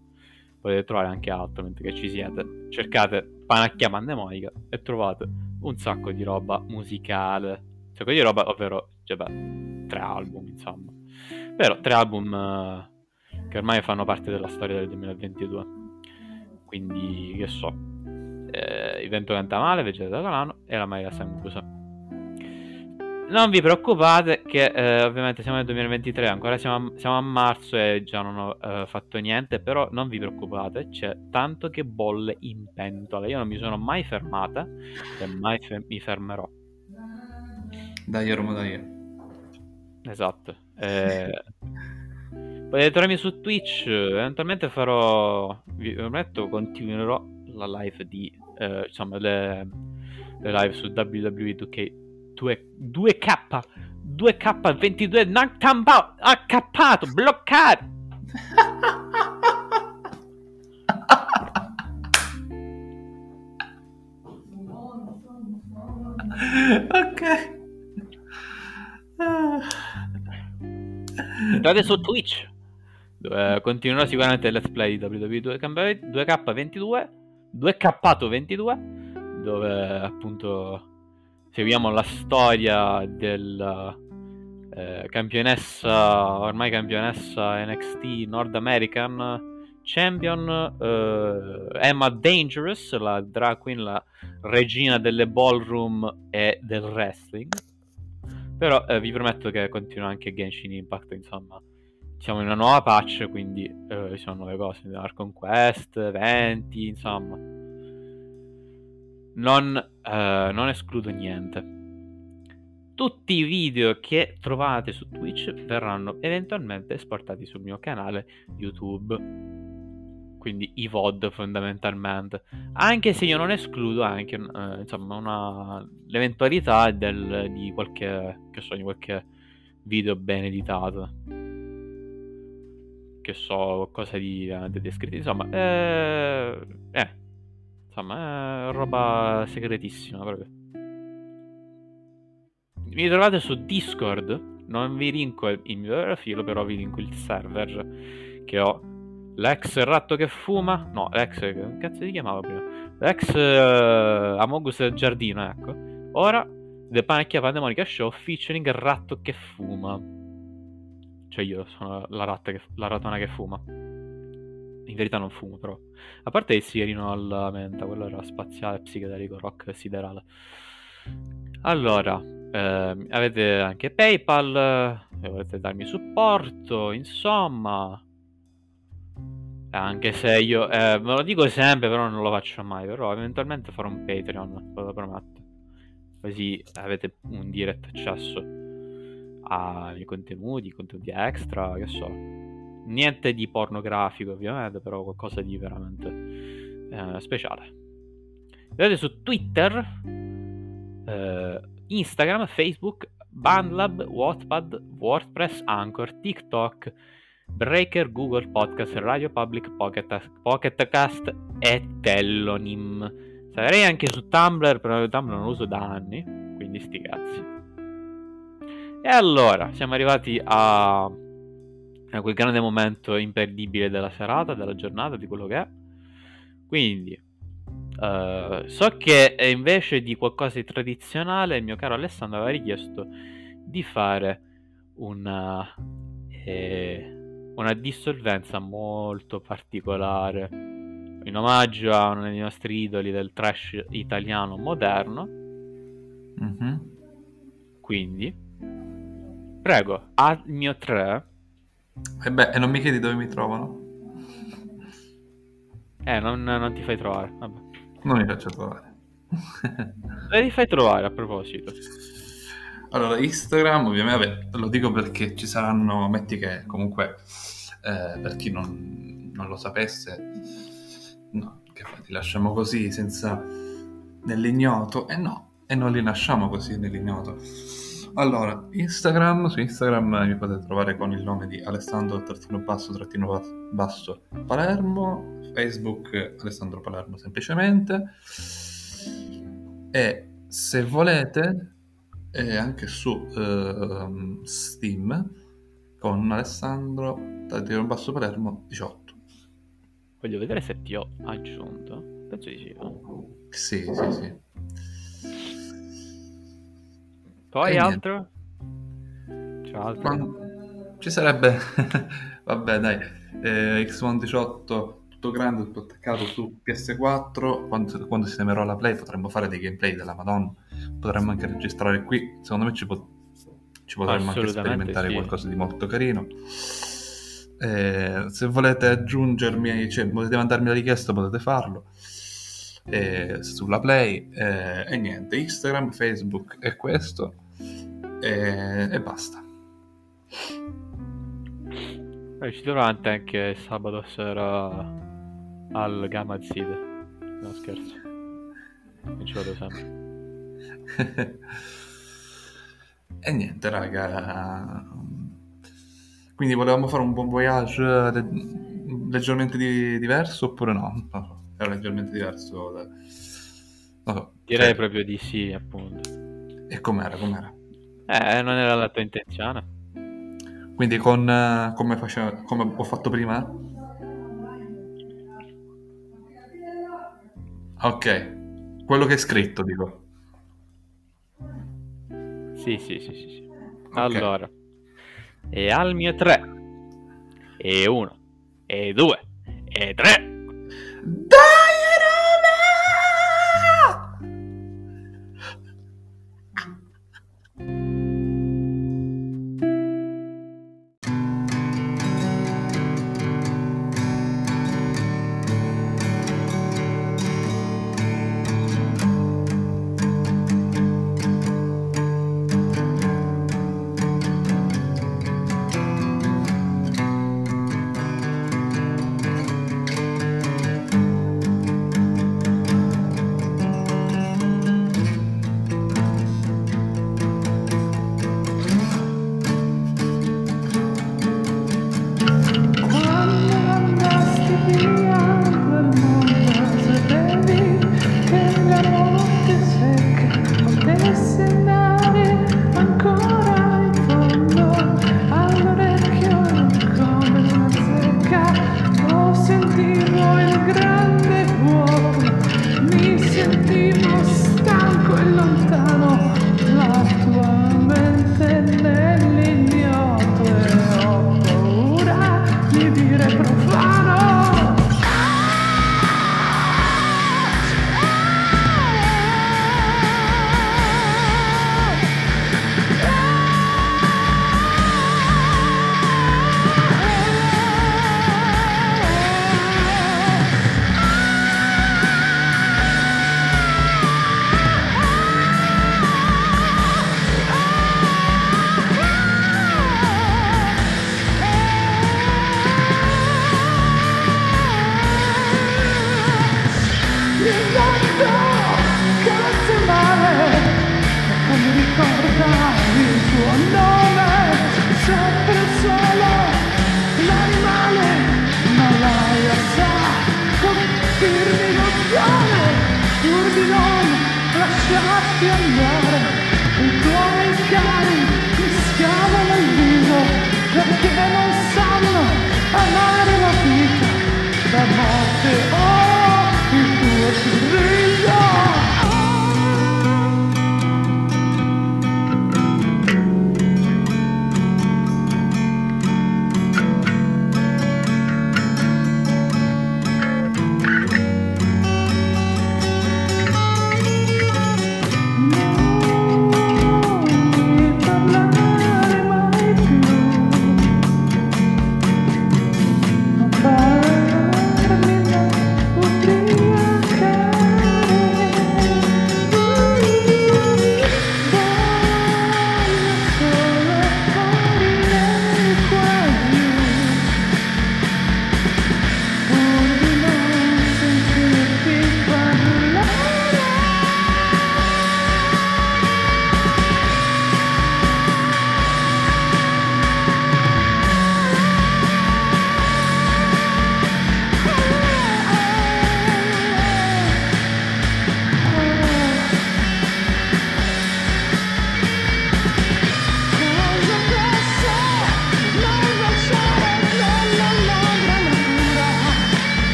potete trovare anche altro mentre ci siete. Cercate Panacchia Mandemonica e trovate un sacco di roba musicale. Un sacco di roba, ovvero, cioè, beh, tre album, insomma. Però tre album uh, che ormai fanno parte della storia del 2022. Quindi, che so, eh, Il vento canta male, Vegeta Catalano e La Maria Sangusa non vi preoccupate che eh, ovviamente siamo nel 2023, ancora siamo a, siamo a marzo e già non ho eh, fatto niente, però non vi preoccupate, c'è tanto che bolle in pentola. Io non mi sono mai fermata e mai fe- mi fermerò. Dai, Roma, dai. Esatto. Eh, potete trovarmi su Twitch, eventualmente farò, vi prometto, continuerò la live di, eh, insomma, le, le live su WWE 2K 2, 2K 2K22 non campa- accappato bloccato ok. Entrate su Twitch dove continuerò sicuramente il let's play di WWE 2K22 2K22 dove appunto seguiamo la storia del eh, campionessa, ormai campionessa NXT North American Champion eh, Emma Dangerous, la drag queen, la regina delle ballroom e del wrestling. Però eh, vi prometto che continua anche Genshin Impact, insomma. Siamo in una nuova patch, quindi eh, ci sono nuove cose, Dark Conquest, eventi, insomma non, uh, non escludo niente. Tutti i video che trovate su Twitch verranno eventualmente esportati sul mio canale YouTube. Quindi i VOD fondamentalmente. Anche se io non escludo anche uh, insomma, una, l'eventualità del, di qualche, che so, di qualche video ben editato. Che so, qualcosa di, uh, di descritto. Insomma, eh, eh Insomma, è roba segretissima proprio. Mi trovate su Discord. Non vi linko il mio vero filo, però vi linko il server che ho. L'ex ratto che fuma. No, l'ex. Che cazzo si chiamava prima? L'ex uh, Amogus Giardino, ecco. Ora The Panacchia Pandemonica Show featuring ratto che fuma. Cioè io sono la, ratta che, la ratona che fuma. In verità non fumo, però. A parte il sigarino alla menta, quello era spaziale, psichedelico, rock, siderale. Allora, eh, avete anche PayPal, se volete darmi supporto, insomma. Anche se io, eh, ve lo dico sempre, però non lo faccio mai, però eventualmente farò un Patreon, ve lo prometto. Così avete un direct accesso ai contenuti, contenuti extra, che so Niente di pornografico ovviamente, però qualcosa di veramente eh, speciale. Vedete su Twitter, eh, Instagram, Facebook, Bandlab, Wattpad, WordPress, Anchor, TikTok, Breaker, Google Podcast, Radio Public, Pocket, Pocketcast e Tellonym. Sarei anche su Tumblr, però Tumblr non lo uso da anni, quindi sti cazzi. E allora, siamo arrivati a è quel grande momento imperdibile della serata, della giornata, di quello che è. Quindi, uh, so che invece di qualcosa di tradizionale, il mio caro Alessandro aveva richiesto di fare una, eh, una dissolvenza molto particolare in omaggio a uno dei nostri idoli del trash italiano moderno. Mm-hmm. Quindi, prego, al mio 3 e beh, e non mi chiedi dove mi trovano? Eh, non, non ti fai trovare. Vabbè. Non mi faccio trovare. dove ti fai trovare a proposito? Allora, Instagram, ovviamente, lo dico perché ci saranno, metti che comunque, eh, per chi non, non, lo sapesse, no, che li lasciamo così senza nell'ignoto, e eh no, e non li lasciamo così nell'ignoto allora, Instagram, su Instagram mi potete trovare con il nome di Alessandro trattino basso trattino basso Palermo, Facebook Alessandro Palermo semplicemente e se volete è anche su uh, Steam con Alessandro trattino basso Palermo 18. Voglio vedere se ti ho aggiunto. Penso di sì. No? Sì, sì, sì. Poi altro? C'è altro? Quando... Ci sarebbe... Vabbè dai, eh, X118 tutto grande, tutto attaccato su PS4, quando, quando sistemerò la Play potremmo fare dei gameplay della Madonna, potremmo anche registrare qui, secondo me ci, po- ci potremmo anche sperimentare sì. qualcosa di molto carino. Eh, se volete aggiungermi, cioè volete mandarmi la richiesta potete farlo eh, sulla Play eh, e niente, Instagram, Facebook è questo e, e basta. Eh, ci dovrà anche sabato sera al Gamma Zide. No scherzo. Non ci vado sempre. e niente, raga. Quindi volevamo fare un buon voyage le- leggermente di- diverso oppure no? Non so, era leggermente diverso. da- Non so. Direi cioè, proprio di sì, appunto. E com'era, com'era? Eh, non era la tua intenzione. Quindi con eh, come, face- come ho fatto prima? Ok, quello che è scritto, dico. Sì, sì, sì, sì, sì. Allora. E al mio 3. E 1. E 2. E 3. Dai,